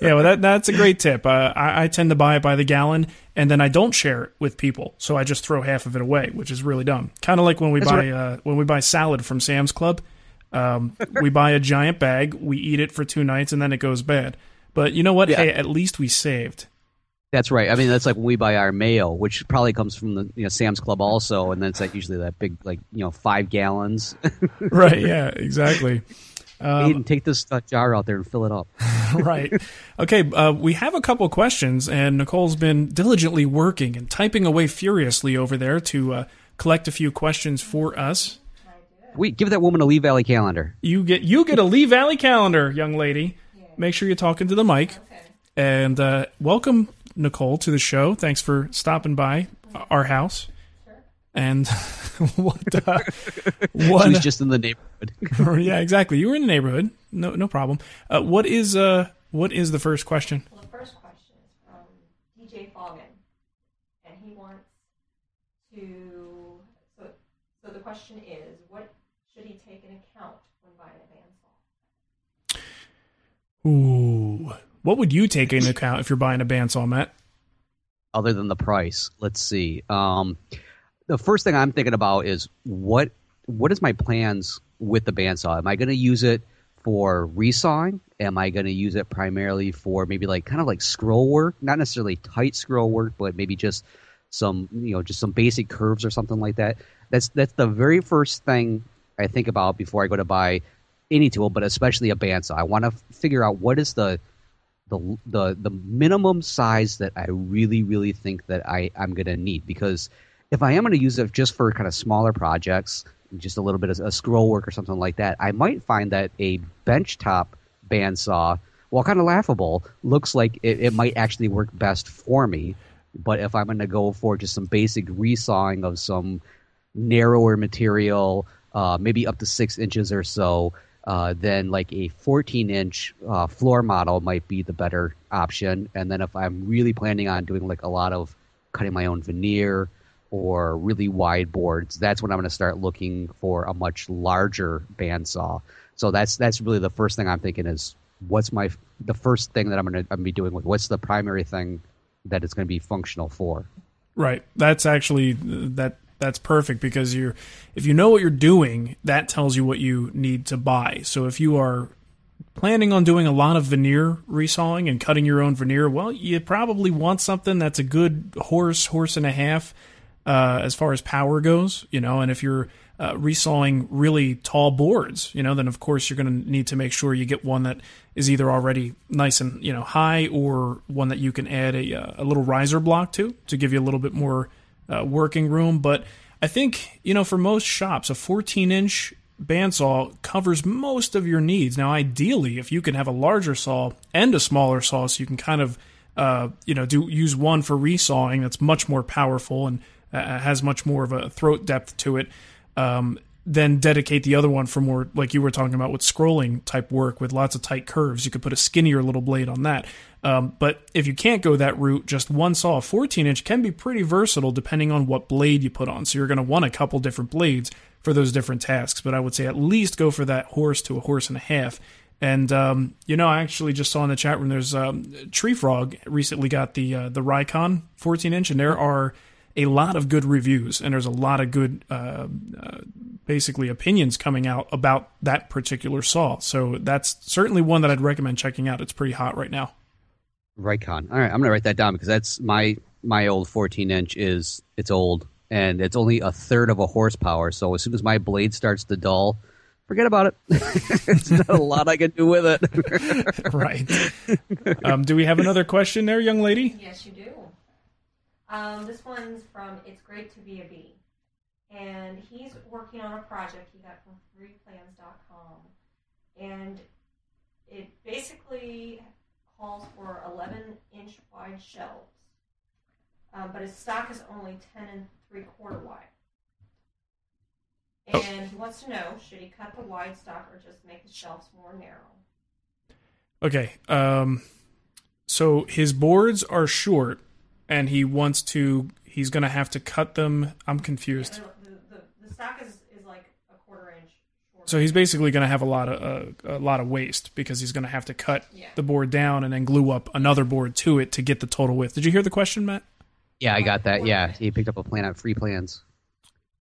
yeah, well, that that's a great tip. Uh, I, I tend to buy it by the gallon, and then I don't share it with people, so I just throw half of it away, which is really dumb. Kind of like when we That's buy right. uh, when we buy salad from Sam's Club. Um, we buy a giant bag, we eat it for two nights, and then it goes bad. But you know what? Yeah. Hey, at least we saved. That's right. I mean, that's like when we buy our mayo, which probably comes from the you know Sam's Club also, and then it's like usually that big like you know five gallons. right? Yeah, exactly. Um, Aiden, take this uh, jar out there and fill it up. right. Okay, uh, we have a couple questions, and Nicole's been diligently working and typing away furiously over there to uh, collect a few questions for us. We give that woman a Lee Valley calendar. You get you get a Lee Valley calendar, young lady. Make sure you're talking to the mic. And uh, welcome, Nicole, to the show. Thanks for stopping by our house. And what? Uh, She was just in the neighborhood. yeah, exactly. You were in the neighborhood. No, no problem. Uh, what is uh, what is the first question? Well, the first question is from DJ Foggin, and he wants to. So, so the question is, what should he take into account when buying a bandsaw? Ooh, what would you take into account if you're buying a bandsaw, Matt? other than the price. Let's see. Um, the first thing I'm thinking about is what what is my plans with the bandsaw? Am I going to use it for resawing? Am I going to use it primarily for maybe like kind of like scroll work, not necessarily tight scroll work, but maybe just some you know just some basic curves or something like that. That's that's the very first thing I think about before I go to buy any tool, but especially a bandsaw. I want to figure out what is the the the the minimum size that I really really think that I I'm gonna need because if I am gonna use it just for kind of smaller projects, just a little bit of a scroll work or something like that, I might find that a benchtop bandsaw, while kind of laughable, looks like it, it might actually work best for me. But if I'm gonna go for just some basic resawing of some narrower material, uh, maybe up to six inches or so, uh, then like a 14 inch uh, floor model might be the better option. And then if I'm really planning on doing like a lot of cutting my own veneer or really wide boards, that's when I'm going to start looking for a much larger bandsaw. So that's that's really the first thing I'm thinking is what's my the first thing that I'm going to be doing with what's the primary thing that it's going to be functional for. Right. That's actually that that's perfect because you're if you know what you're doing, that tells you what you need to buy. So if you are planning on doing a lot of veneer resawing and cutting your own veneer, well, you probably want something that's a good horse, horse and a half uh, as far as power goes, you know. And if you're uh, resawing really tall boards, you know, then of course you're going to need to make sure you get one that is either already nice and you know high or one that you can add a, uh, a little riser block to to give you a little bit more uh, working room. But I think you know for most shops, a 14 inch bandsaw covers most of your needs. Now, ideally, if you can have a larger saw and a smaller saw, so you can kind of uh, you know do use one for resawing that's much more powerful and uh, has much more of a throat depth to it. Um, then dedicate the other one for more, like you were talking about with scrolling type work with lots of tight curves. You could put a skinnier little blade on that. Um, but if you can't go that route, just one saw, a 14 inch, can be pretty versatile depending on what blade you put on. So you're going to want a couple different blades for those different tasks. But I would say at least go for that horse to a horse and a half. And um, you know, I actually just saw in the chat room there's um, Tree Frog recently got the uh, the Rikon 14 inch, and there are a lot of good reviews, and there's a lot of good, uh, uh, basically opinions coming out about that particular saw. So that's certainly one that I'd recommend checking out. It's pretty hot right now. Rikon. All right, I'm gonna write that down because that's my my old 14 inch is it's old and it's only a third of a horsepower. So as soon as my blade starts to dull, forget about it. it's not a lot I can do with it. right. Um, do we have another question there, young lady? Yes, you do. Um, this one's from It's Great to Be a Bee. And he's working on a project he got from freeplans.com. And it basically calls for 11 inch wide shelves. Um, but his stock is only 10 and 3 quarter wide. And he wants to know should he cut the wide stock or just make the shelves more narrow? Okay. Um, so his boards are short, and he wants to. He's going to have to cut them. I'm confused. The, the, the stock is, is like a quarter inch shorter. So he's basically going to have a lot of uh, a lot of waste because he's going to have to cut Yeah. the board down and then glue up another board to it to get the total width. Did you hear the question, Matt? yeah, I got that. Yeah, he picked up a plan on free plans.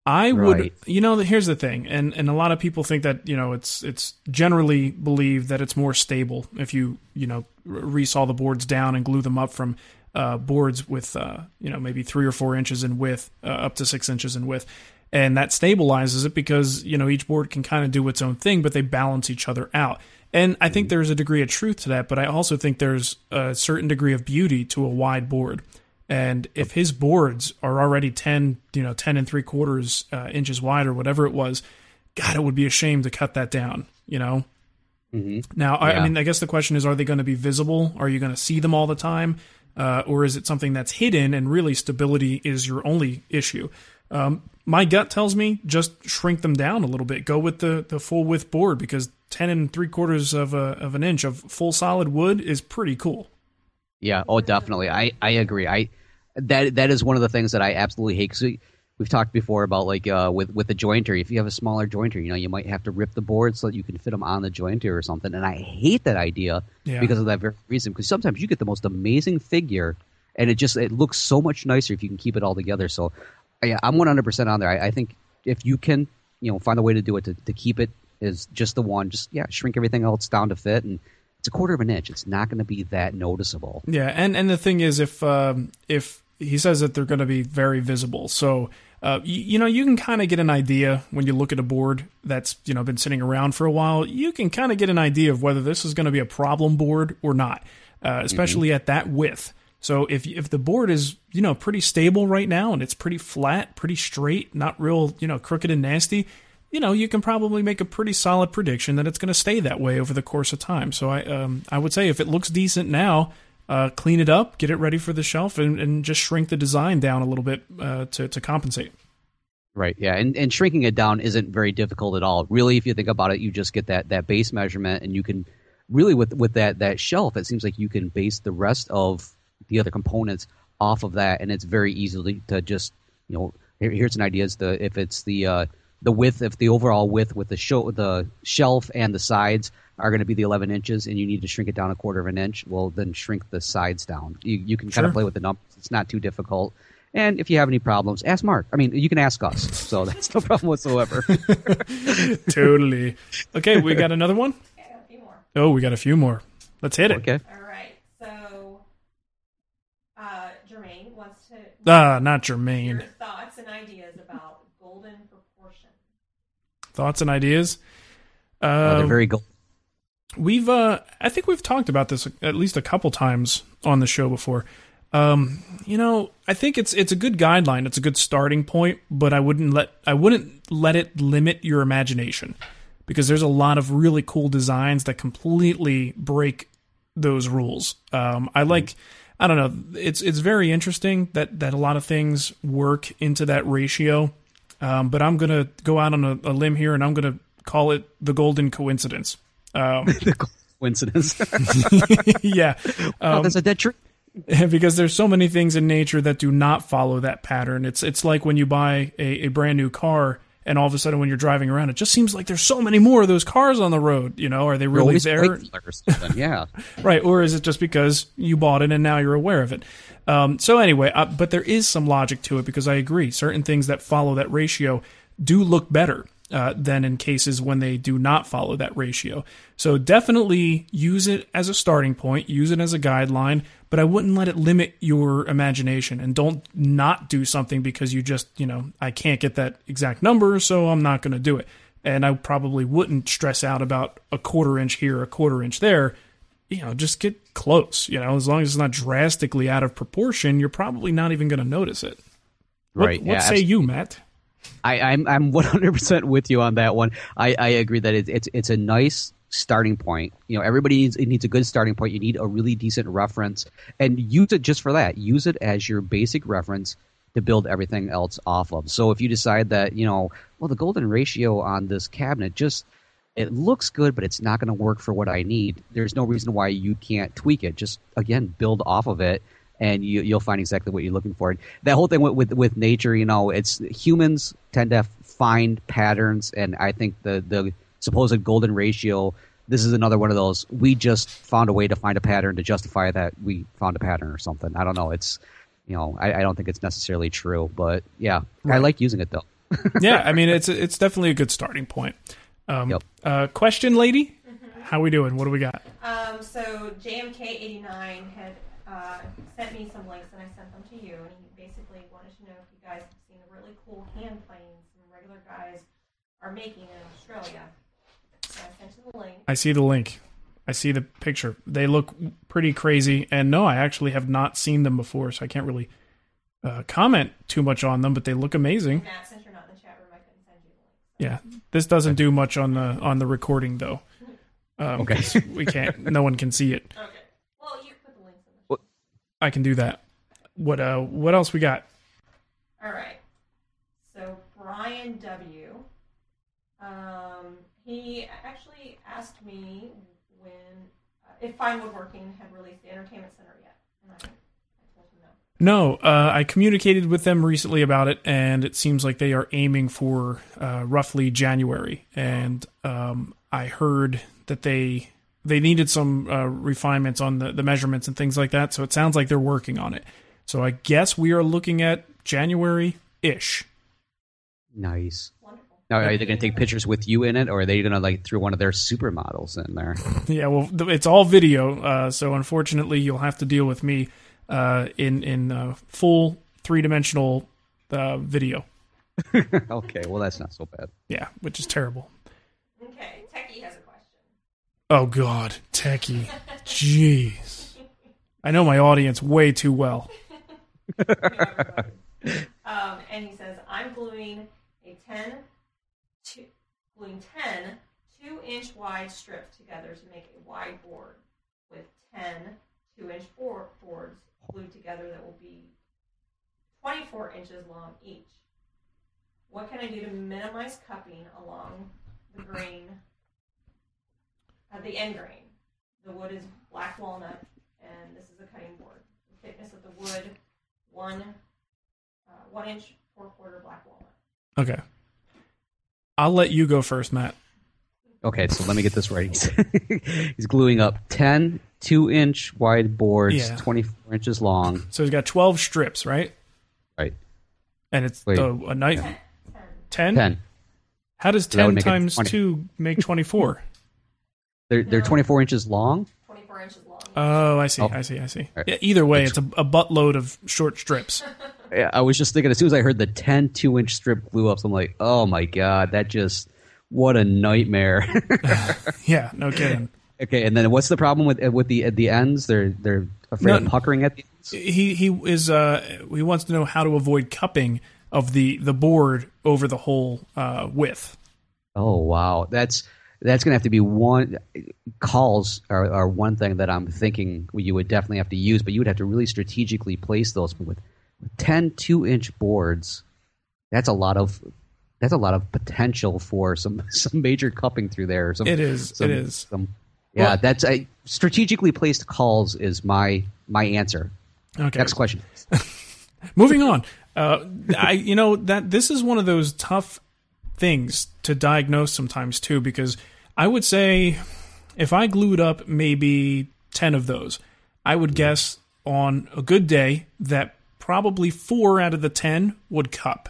I would, Right. you know, here's the thing, and and a lot of people think that you know it's it's generally believed that it's more stable if you you know r- resaw the boards down and glue them up from uh, boards with uh, you know maybe three or four inches in width uh, up to six inches in width, and that stabilizes it because you know each board can kind of do its own thing, but they balance each other out. And I think there's a degree of truth to that, but I also think there's a certain degree of beauty to a wide board. And if his boards are already 10, you know, 10 and three quarters uh, inches wide or whatever it was, God, it would be a shame to cut that down, you know? Now, I, I mean, I guess the question is, are they going to be visible? Are you going to see them all the time? Uh, or is it something that's hidden and really stability is your only issue? Um, my gut tells me just shrink them down a little bit. Go with the, the full width board because 10 and three quarters of, a, of an inch of full solid wood is pretty cool. Yeah. Oh, definitely. I, I agree. I that that is one of the things that I absolutely hate. We've talked before about like uh, with with the jointer. If you have a smaller jointer, you know, you might have to rip the board so that you can fit them on the jointer or something. And I hate that idea Yeah. because of that very reason. Because sometimes you get the most amazing figure, and it just it looks so much nicer if you can keep it all together. So, yeah, I'm 100 percent on there. I, I think if you can, you know, find a way to do it to, to keep it is just the one. Just yeah, shrink everything else down to fit and. It's a quarter of an inch. It's not going to be that noticeable. Yeah, and and the thing is, if um, if he says that they're going to be very visible, so uh, you, you know you can kind of get an idea when you look at a board that's you know been sitting around for a while. You can kind of get an idea of whether this is going to be a problem board or not, uh, especially at that width. So if if the board is you know pretty stable right now and it's pretty flat, pretty straight, not real you know crooked and nasty, you know you can probably make a pretty solid prediction that it's going to stay that way over the course of time. So I um, I would say if it looks decent now, uh, clean it up, get it ready for the shelf, and, and just shrink the design down a little bit uh, to to compensate. Right. Yeah. And and shrinking it down isn't very difficult at all. Really, if you think about it, you just get that that base measurement, and you can really with with that that shelf, it seems like you can base the rest of the other components off of that, and it's very easily to just you know here, here's an idea is the if it's the uh, the width if the overall width with the show the shelf and the sides are going to be the 11 inches and you need to shrink it down a quarter of an inch well then shrink the sides down you, you can kind of play with the numbers it's not too difficult and if you have any problems ask mark i mean you can ask us so that's no problem whatsoever totally. Okay, we got another one. Okay, a few more. Oh, we got a few more. Let's hit it. okay All right. So, uh, Jermaine wants to Ah, not your Jermaine. thoughts and ideas about golden proportion. Thoughts and ideas. Uh, Uh, they're very gold We've, uh, I think we've talked about this at least a couple times on the show before. Um, you know, I think it's it's a good guideline. It's a good starting point, but I wouldn't let I wouldn't let it limit your imagination because there's a lot of really cool designs that completely break those rules. Um, I like. I don't know. It's it's very interesting that that a lot of things work into that ratio. Um, but I'm gonna go out on a, a limb here, and I'm gonna call it the golden coincidence. Um, coincidence. Yeah, oh, that's a dead tree because there's so many things in nature that do not follow that pattern. It's it's like when you buy a, a brand new car, and all of a sudden when you're driving around, it just seems like there's so many more of those cars on the road. You know, are they really there? yeah. Right. Or is it just because you bought it and now you're aware of it? Um, so anyway uh, but there is some logic to it because i agree. Certain things that follow that ratio do look better uh, than in cases when they do not follow that ratio. So definitely use it as a starting point, use it as a guideline, but I wouldn't let it limit your imagination and don't not do something because you just, you know, I can't get that exact number, so I'm not going to do it. And I probably wouldn't stress out about a quarter inch here, a quarter inch there. You know, just get close. You know, as long as it's not drastically out of proportion, you're probably not even going to notice it. What, Right, What yeah, say you, Matt? I, I'm I'm 100% with you on that one. I, I agree that it, it's it's a nice starting point. You know, everybody needs it needs a good starting point. You need a really decent reference, and use it just for that. Use it as your basic reference to build everything else off of. So if you decide that you know, well, the golden ratio on this cabinet just it looks good, but it's not going to work for what I need. There's no reason why you can't tweak it. Just again, build off of it, and you, you'll find exactly what you're looking for. And that whole thing with, with with nature, you know, it's humans tend to find patterns, and I think the the supposed golden ratio. This is another one of those. We just found a way to find a pattern to justify that we found a pattern or something. I don't know. It's you know, I, I don't think it's necessarily true, but yeah, I like using it though. yeah, I mean it's it's definitely a good starting point. Um, Yep. uh, question, lady, how we doing? What do we got? Um, so JMK89 had uh, sent me some links and I sent them to you, and he basically wanted to know if you guys have seen the really cool hand planes some regular guys are making in Australia. So I sent you the link. I see the link. I see the picture. They look pretty crazy, and no, I actually have not seen them before, so I can't really uh, comment too much on them. But they look amazing. Matt, since you're not in the chat room, I couldn't send you the link. Yeah, this doesn't do much on the on the recording though. Um, Okay. 'cause we can't. No one can see it. Okay. Well, you put the links in the I can do that. What uh? What else we got? All right. So Brian W. Um, he actually asked me when uh, if Fine Woodworking had released the Entertainment Center yet, and I, I told him no. No, uh, I communicated with them recently about it, and it seems like they are aiming for uh, roughly January. And um, I heard that they they needed some uh, refinements on the, the measurements and things like that. So it sounds like they're working on it. So I guess we are looking at January ish. Nice. Wonderful. Now, are they going to take pictures with you in it, or are they going to like throw one of their supermodels in there? Yeah, well, it's all video, uh, so unfortunately, you'll have to deal with me uh, in in uh, full three dimensional uh, video. okay, well that's not so bad. Yeah, which is terrible. Okay, Techie has a question. Oh God, techie, jeez. I know my audience way too well. Um, and he says, I'm gluing a 10, two, gluing 10 two inch wide strips together to make a wide board with 10 two inch board, boards glued together that will be 24 inches long each. What can I do to minimize cupping along the grain, the end grain. The wood is black walnut, and this is a cutting board. The thickness of the wood, one uh, one inch, four quarter black walnut. Okay. I'll let you go first, Matt. Okay, so let me get this right. he's gluing up 10 2 inch wide boards, yeah. 24 inches long. So he's got 12 strips, right? Right. And it's Wait, a knife? Yeah. 10? 10. How does 10 times 2 make 24? They're no. they're 24 inches long. 24 inches long. Oh, I see. Oh. I see. I see. Right. Yeah, either way, it's a, a buttload of short strips. yeah, I was just thinking as soon as I heard the 10 two inch strip glue ups, I'm like, oh my god, that just what a nightmare. yeah, no kidding. Okay, and then what's the problem with with the the ends? They're they're afraid no, of puckering at the ends. He he is uh he wants to know how to avoid cupping of the the board over the whole uh, width. Oh wow, that's that's gonna have to be one. Cauls are, are one thing that I'm thinking you would definitely have to use, but you would have to really strategically place those. But with, with 10 two inch boards, that's a lot of that's a lot of potential for some some major cupping through there. Some, It is, Some, it is. Some, yeah, Well- that's a strategically placed cauls is my my answer. Okay. Next question. Moving on. Uh, I you know that this is one of those tough things to diagnose sometimes too because I would say if I glued up maybe 10 of those, I would guess on a good day that probably 4 out of the 10 would cup.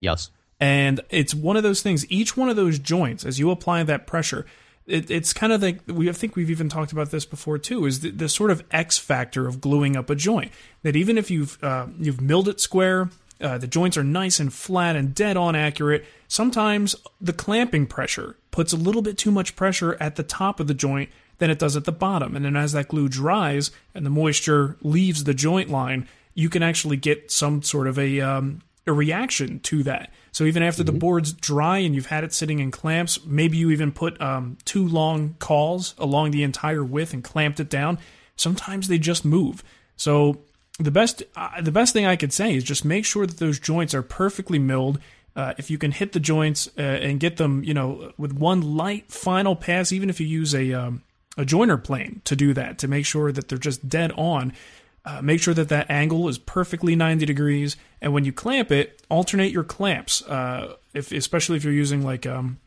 Yes. And it's one of those things, each one of those joints, as you apply that pressure, it, it's kind of like we I think we've even talked about this before too. Is the, the sort of X factor of gluing up a joint that even if you've uh, you've milled it square, uh, the joints are nice and flat and dead on accurate. Sometimes the clamping pressure puts a little bit too much pressure at the top of the joint than it does at the bottom, and then as that glue dries and the moisture leaves the joint line, you can actually get some sort of a um, a reaction to that. So even after mm-hmm. the board's dry and you've had it sitting in clamps, maybe you even put um, two long cauls along the entire width and clamped it down. Sometimes they just move. So the best uh, the best thing I could say is just make sure that those joints are perfectly milled. Uh, if you can hit the joints uh, and get them, you know, with one light final pass, even if you use a um, a joiner plane to do that, to make sure that they're just dead on, uh, make sure that that angle is perfectly 90 degrees, and when you clamp it, alternate your clamps. Uh, if especially if you're using like um,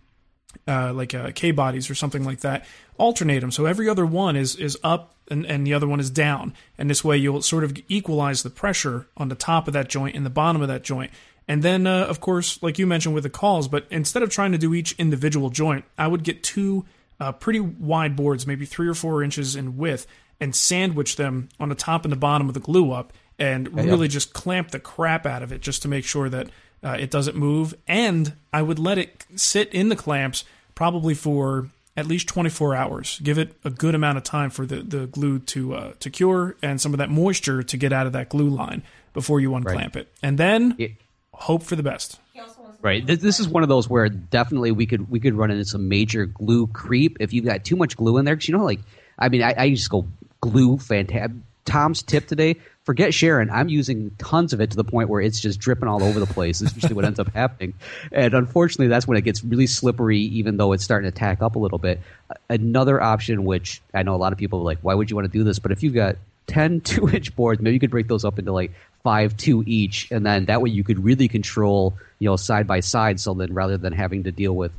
uh, like uh, K bodies or something like that, alternate them so every other one is is up and, and the other one is down, and this way you'll sort of equalize the pressure on the top of that joint and the bottom of that joint. And then, uh, of course, like you mentioned with the cauls, but instead of trying to do each individual joint, I would get two uh, pretty wide boards, maybe three or four inches in width, and sandwich them on the top and the bottom of the glue up and yeah, really yeah. just clamp the crap out of it just to make sure that uh, it doesn't move. And I would let it sit in the clamps probably for at least 24 hours. Give it a good amount of time for the, the glue to uh, to cure and some of that moisture to get out of that glue line before you unclamp right. it. And then. Hope for the best. Right. This is one of those where definitely we could we could run into some major glue creep if you've got too much glue in there. Because you know, like I mean, I, I just go glue fantastic. Tom's tip today: forget Sharon. I'm using tons of it to the point where it's just dripping all over the place. Is usually what ends up happening, and unfortunately, that's when it gets really slippery. Even though it's starting to tack up a little bit. Another option, which I know a lot of people are like, why would you want to do this? But if you've got 10 two inch boards, maybe you could break those up into like five two each, and then that way you could really control you know side by side. So then rather than having to deal with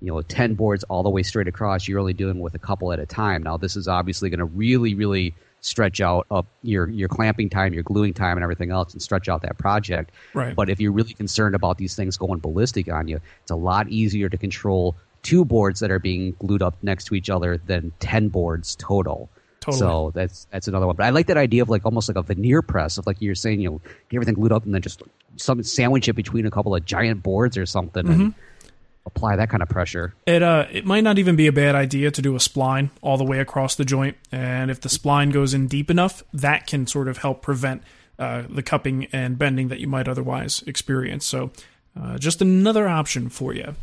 you know 10 boards all the way straight across you're only doing with a couple at a time. Now this is obviously going to really really stretch out up your your clamping time your gluing time and everything else and stretch out that project. Right. But if you're really concerned about these things going ballistic on you it's a lot easier to control two boards that are being glued up next to each other than 10 boards total Totally. So that's that's another one. But I like that idea of like almost like a veneer press of like you're saying, you know, get everything glued up and then just some sandwich it between a couple of giant boards or something. Mm-hmm. And apply that kind of pressure. It uh, it might not even be a bad idea to do a spline all the way across the joint, and if the spline goes in deep enough, that can sort of help prevent uh, the cupping and bending that you might otherwise experience. So, uh, just another option for you.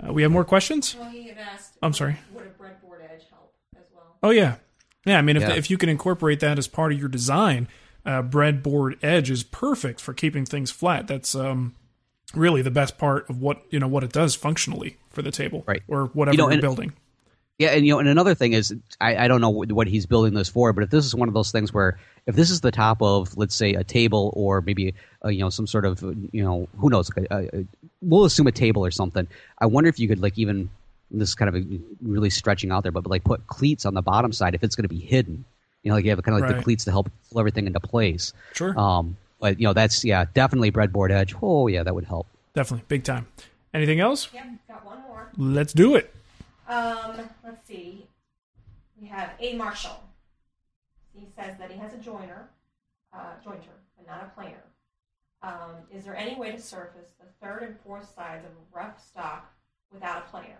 Uh, we have more questions. Well, he had asked. I'm sorry. Would a breadboard edge help as well? Oh yeah, yeah. I mean, if yeah. if you can incorporate that as part of your design, uh, breadboard edge is perfect for keeping things flat. That's um really the best part of what you know what it does functionally for the table, right? Or whatever you know, you're building. Yeah, and you know, and another thing is, I, I don't know what he's building this for, but if this is one of those things where, if this is the top of, let's say, a table or maybe, a, you know, some sort of, you know, who knows, a, a, we'll assume a table or something. I wonder if you could like even, this is kind of really stretching out there, but, but like put cleats on the bottom side if it's going to be hidden. You know, like you have kind of like right. the cleats to help pull everything into place. Sure. Um, but you know, that's yeah, definitely breadboard edge. Oh yeah, that would help. Definitely, big time. Anything else? Yeah, got one more. Let's do it. Um, let's see. We have A. Marshall. He says that he has a joiner, uh, jointer, but not a planer. Um, is there any way to surface the third and fourth sides of a rough stock without a planer?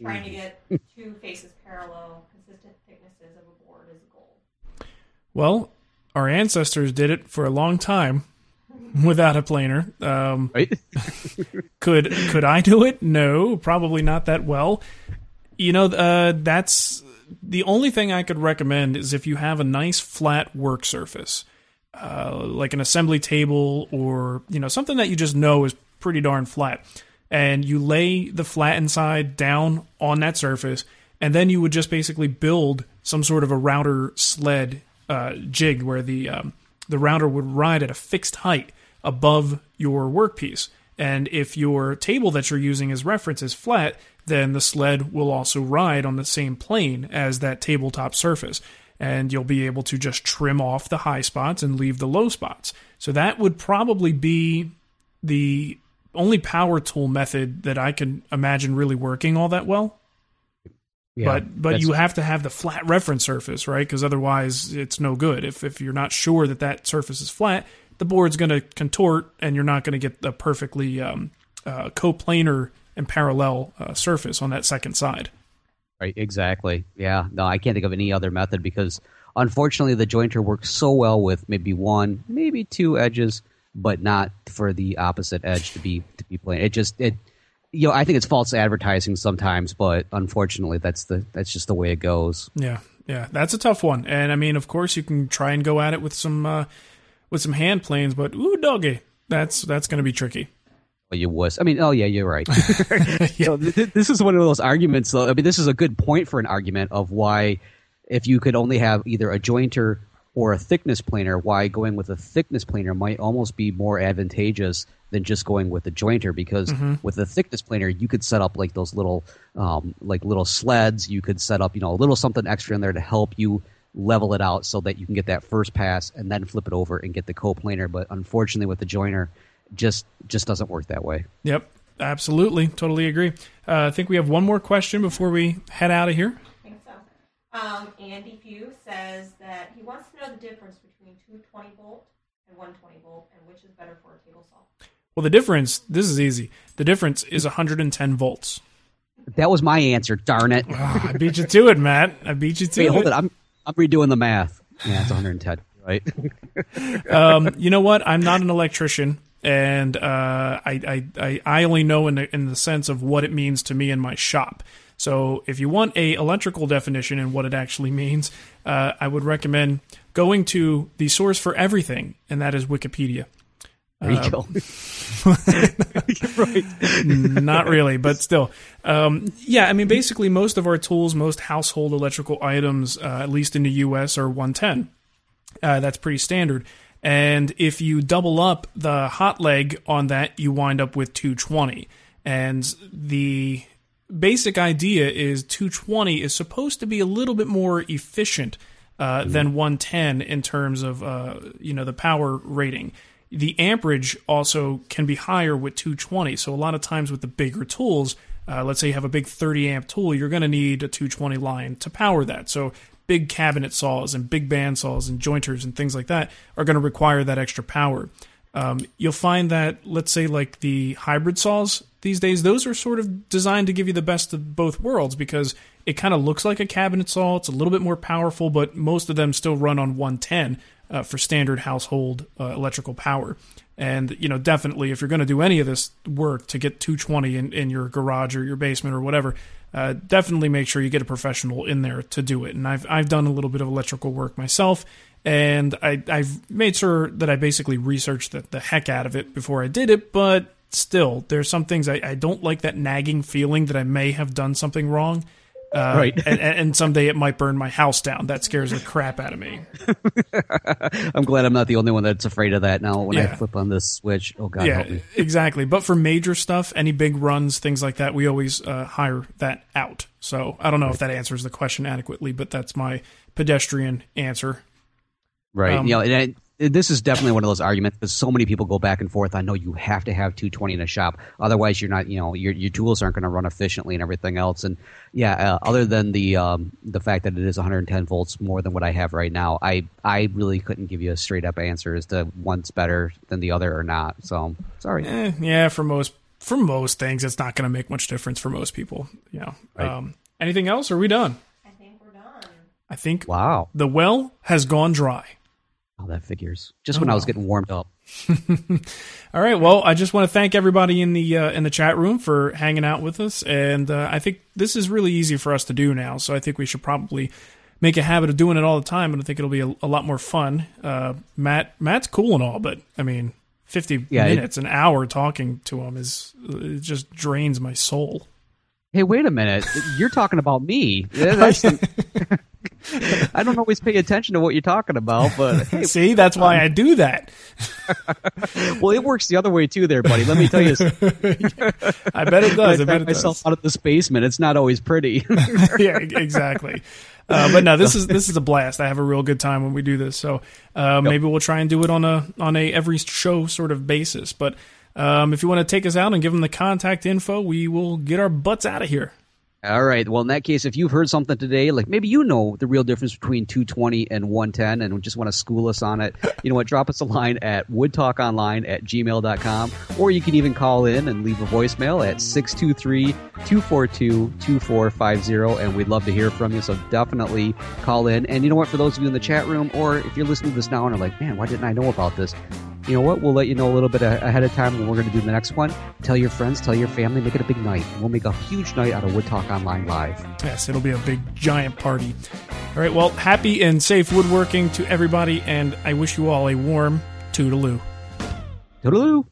Trying to get two faces parallel, consistent thicknesses of a board is a goal. Well, our ancestors did it for a long time without a planer. Um, right? could could I do it? No, probably not that well. You know, uh, that's the only thing I could recommend is if you have a nice flat work surface, uh, like an assembly table or you know something that you just know is pretty darn flat, and you lay the flattened side down on that surface, and then you would just basically build some sort of a router sled uh, jig where the um, the router would ride at a fixed height above your workpiece. And if your table that you're using as reference is flat, then the sled will also ride on the same plane as that tabletop surface. And you'll be able to just trim off the high spots and leave the low spots. So that would probably be the only power tool method that I can imagine really working all that well. Yeah, but but you have to have the flat reference surface, right? Because otherwise, it's no good. If if you're not sure that that surface is flat, the board's going to contort, and you're not going to get the perfectly um, uh, coplanar and parallel uh, surface on that second side. Right, exactly. Yeah, no, I can't think of any other method because unfortunately the jointer works so well with maybe one, maybe two edges, but not for the opposite edge to be to be plain. It just it, you know, I think it's false advertising sometimes, but unfortunately that's the that's just the way it goes. Yeah, yeah, that's a tough one. And I mean, of course, you can try and go at it with some uh, with some hand planes, but ooh, doggy, that's that's going to be tricky. Well, you was. I mean, oh yeah, you're right. So th- th- this is one of those arguments, though. I mean, this is a good point for an argument of why, if you could only have either a jointer or a thickness planer, why going with a thickness planer might almost be more advantageous than just going with a jointer. Because with a thickness planer, you could set up like those little, um, like little sleds. You could set up, you know, a little something extra in there to help you level it out so that you can get that first pass and then flip it over and get the coplanar. But unfortunately, with the jointer, just just doesn't work that way. Yep, absolutely, totally agree. Uh, I think we have one more question before we head out of here. I think so. Um, Andy Pugh says that he wants to know the difference between 220 volt and 120 volt, and which is better for a table saw. Well, the difference. This is easy. The difference is 110 volts. That was my answer. Darn it! Ah, I beat you to it, Matt. I beat you to Wait, it. hold it. I'm I'm redoing the math. Yeah, it's 110, right? um, you know what? I'm not an electrician, and uh, I, I, I I only know in the, in the sense of what it means to me in my shop. So if you want a electrical definition and what it actually means, uh, I would recommend going to the source for everything, and that is Wikipedia. There right. not really, but still. Um, yeah, I mean, basically, most of our tools, most household electrical items, uh, at least in the US, are 110. Uh, that's pretty standard. And if you double up the hot leg on that, you wind up with 220. And the basic idea is 220 is supposed to be a little bit more efficient uh, than 110 in terms of uh, you know the power rating. The amperage also can be higher with 220. So a lot of times with the bigger tools, uh, let's say you have a big 30 amp tool, you're going to need a 220 line to power that. So big cabinet saws and big band saws and jointers and things like that are going to require that extra power. Um, you'll find that, let's say, like the hybrid saws these days, those are sort of designed to give you the best of both worlds because it kind of looks like a cabinet saw. It's a little bit more powerful, but most of them still run on 110 uh, for standard household uh, electrical power. And, you know, definitely if you're going to do any of this work to get 220 in, in your garage or your basement or whatever, uh, definitely make sure you get a professional in there to do it. And I've, I've done a little bit of electrical work myself and I, I've made sure that I basically researched the, the heck out of it before I did it. But still, there's some things I, I don't like that nagging feeling that I may have done something wrong. Uh, Right. and, and someday it might burn my house down. That scares the crap out of me. I'm glad I'm not the only one that's afraid of that now when I flip on this switch. Oh, God yeah, help me. exactly. But for major stuff, any big runs, things like that, we always uh, hire that out. So I don't know if that answers the question adequately, but that's my pedestrian answer. Right. Um, you know, and I, this is definitely one of those arguments because so many people go back and forth. I know you have to have 220 in a shop, otherwise you're not. You know, your your tools aren't going to run efficiently and everything else. And yeah, uh, other than the um, the fact that it is 110 volts more than what I have right now, I I really couldn't give you a straight up answer as to one's better than the other or not. So sorry. Eh, yeah, for most for most things, it's not going to make much difference for most people. You know. Right. Um, anything else? Are we done? I think we're done. I think Wow. the well has gone dry. Oh, that figures. Just when I was getting warmed up. All right. Well, I just want to thank everybody in the uh, in the chat room for hanging out with us, and uh, I think this is really easy for us to do now. So I think we should probably make a habit of doing it all the time, and I think it'll be a, a lot more fun. Uh, Matt, Matt's cool and all, but I mean, fifty Yeah, it- minutes, an hour talking to him is it just drains my soul. Hey, wait a minute. You're talking about me. Yeah, that's the- I don't always pay attention to what you're talking about, but hey, See, that's why I do that. well, it works the other way too, there, buddy. Let me tell you. I bet it does. I I bet it myself does. out of this basement. It's not always pretty. yeah, exactly. Uh, but no, this is this is a blast. I have a real good time when we do this. So uh, maybe we'll try and do it on a on a every show sort of basis. But Um, if you want to take us out and give them the contact info, we will get our butts out of here. All right. Well, in that case, if you've heard something today, like maybe you know the real difference between 220 and 110 and just want to school us on it, you know what? Drop us a line at woodtalkonline at gmail.com, or you can even call in and leave a voicemail at 623 242 2450, and we'd love to hear from you. So definitely call in. And you know what? For those of you in the chat room, or if you're listening to this now and are like, man, why didn't I know about this? You know what? We'll let you know a little bit ahead of time when we're going to do the next one. Tell your friends, tell your family, make it a big night. We'll make a huge night out of Wood Talk Online Live. Yes, it'll be a big, giant party. All right, well, happy and safe woodworking to everybody, and I wish you all a warm toodaloo. Toodaloo.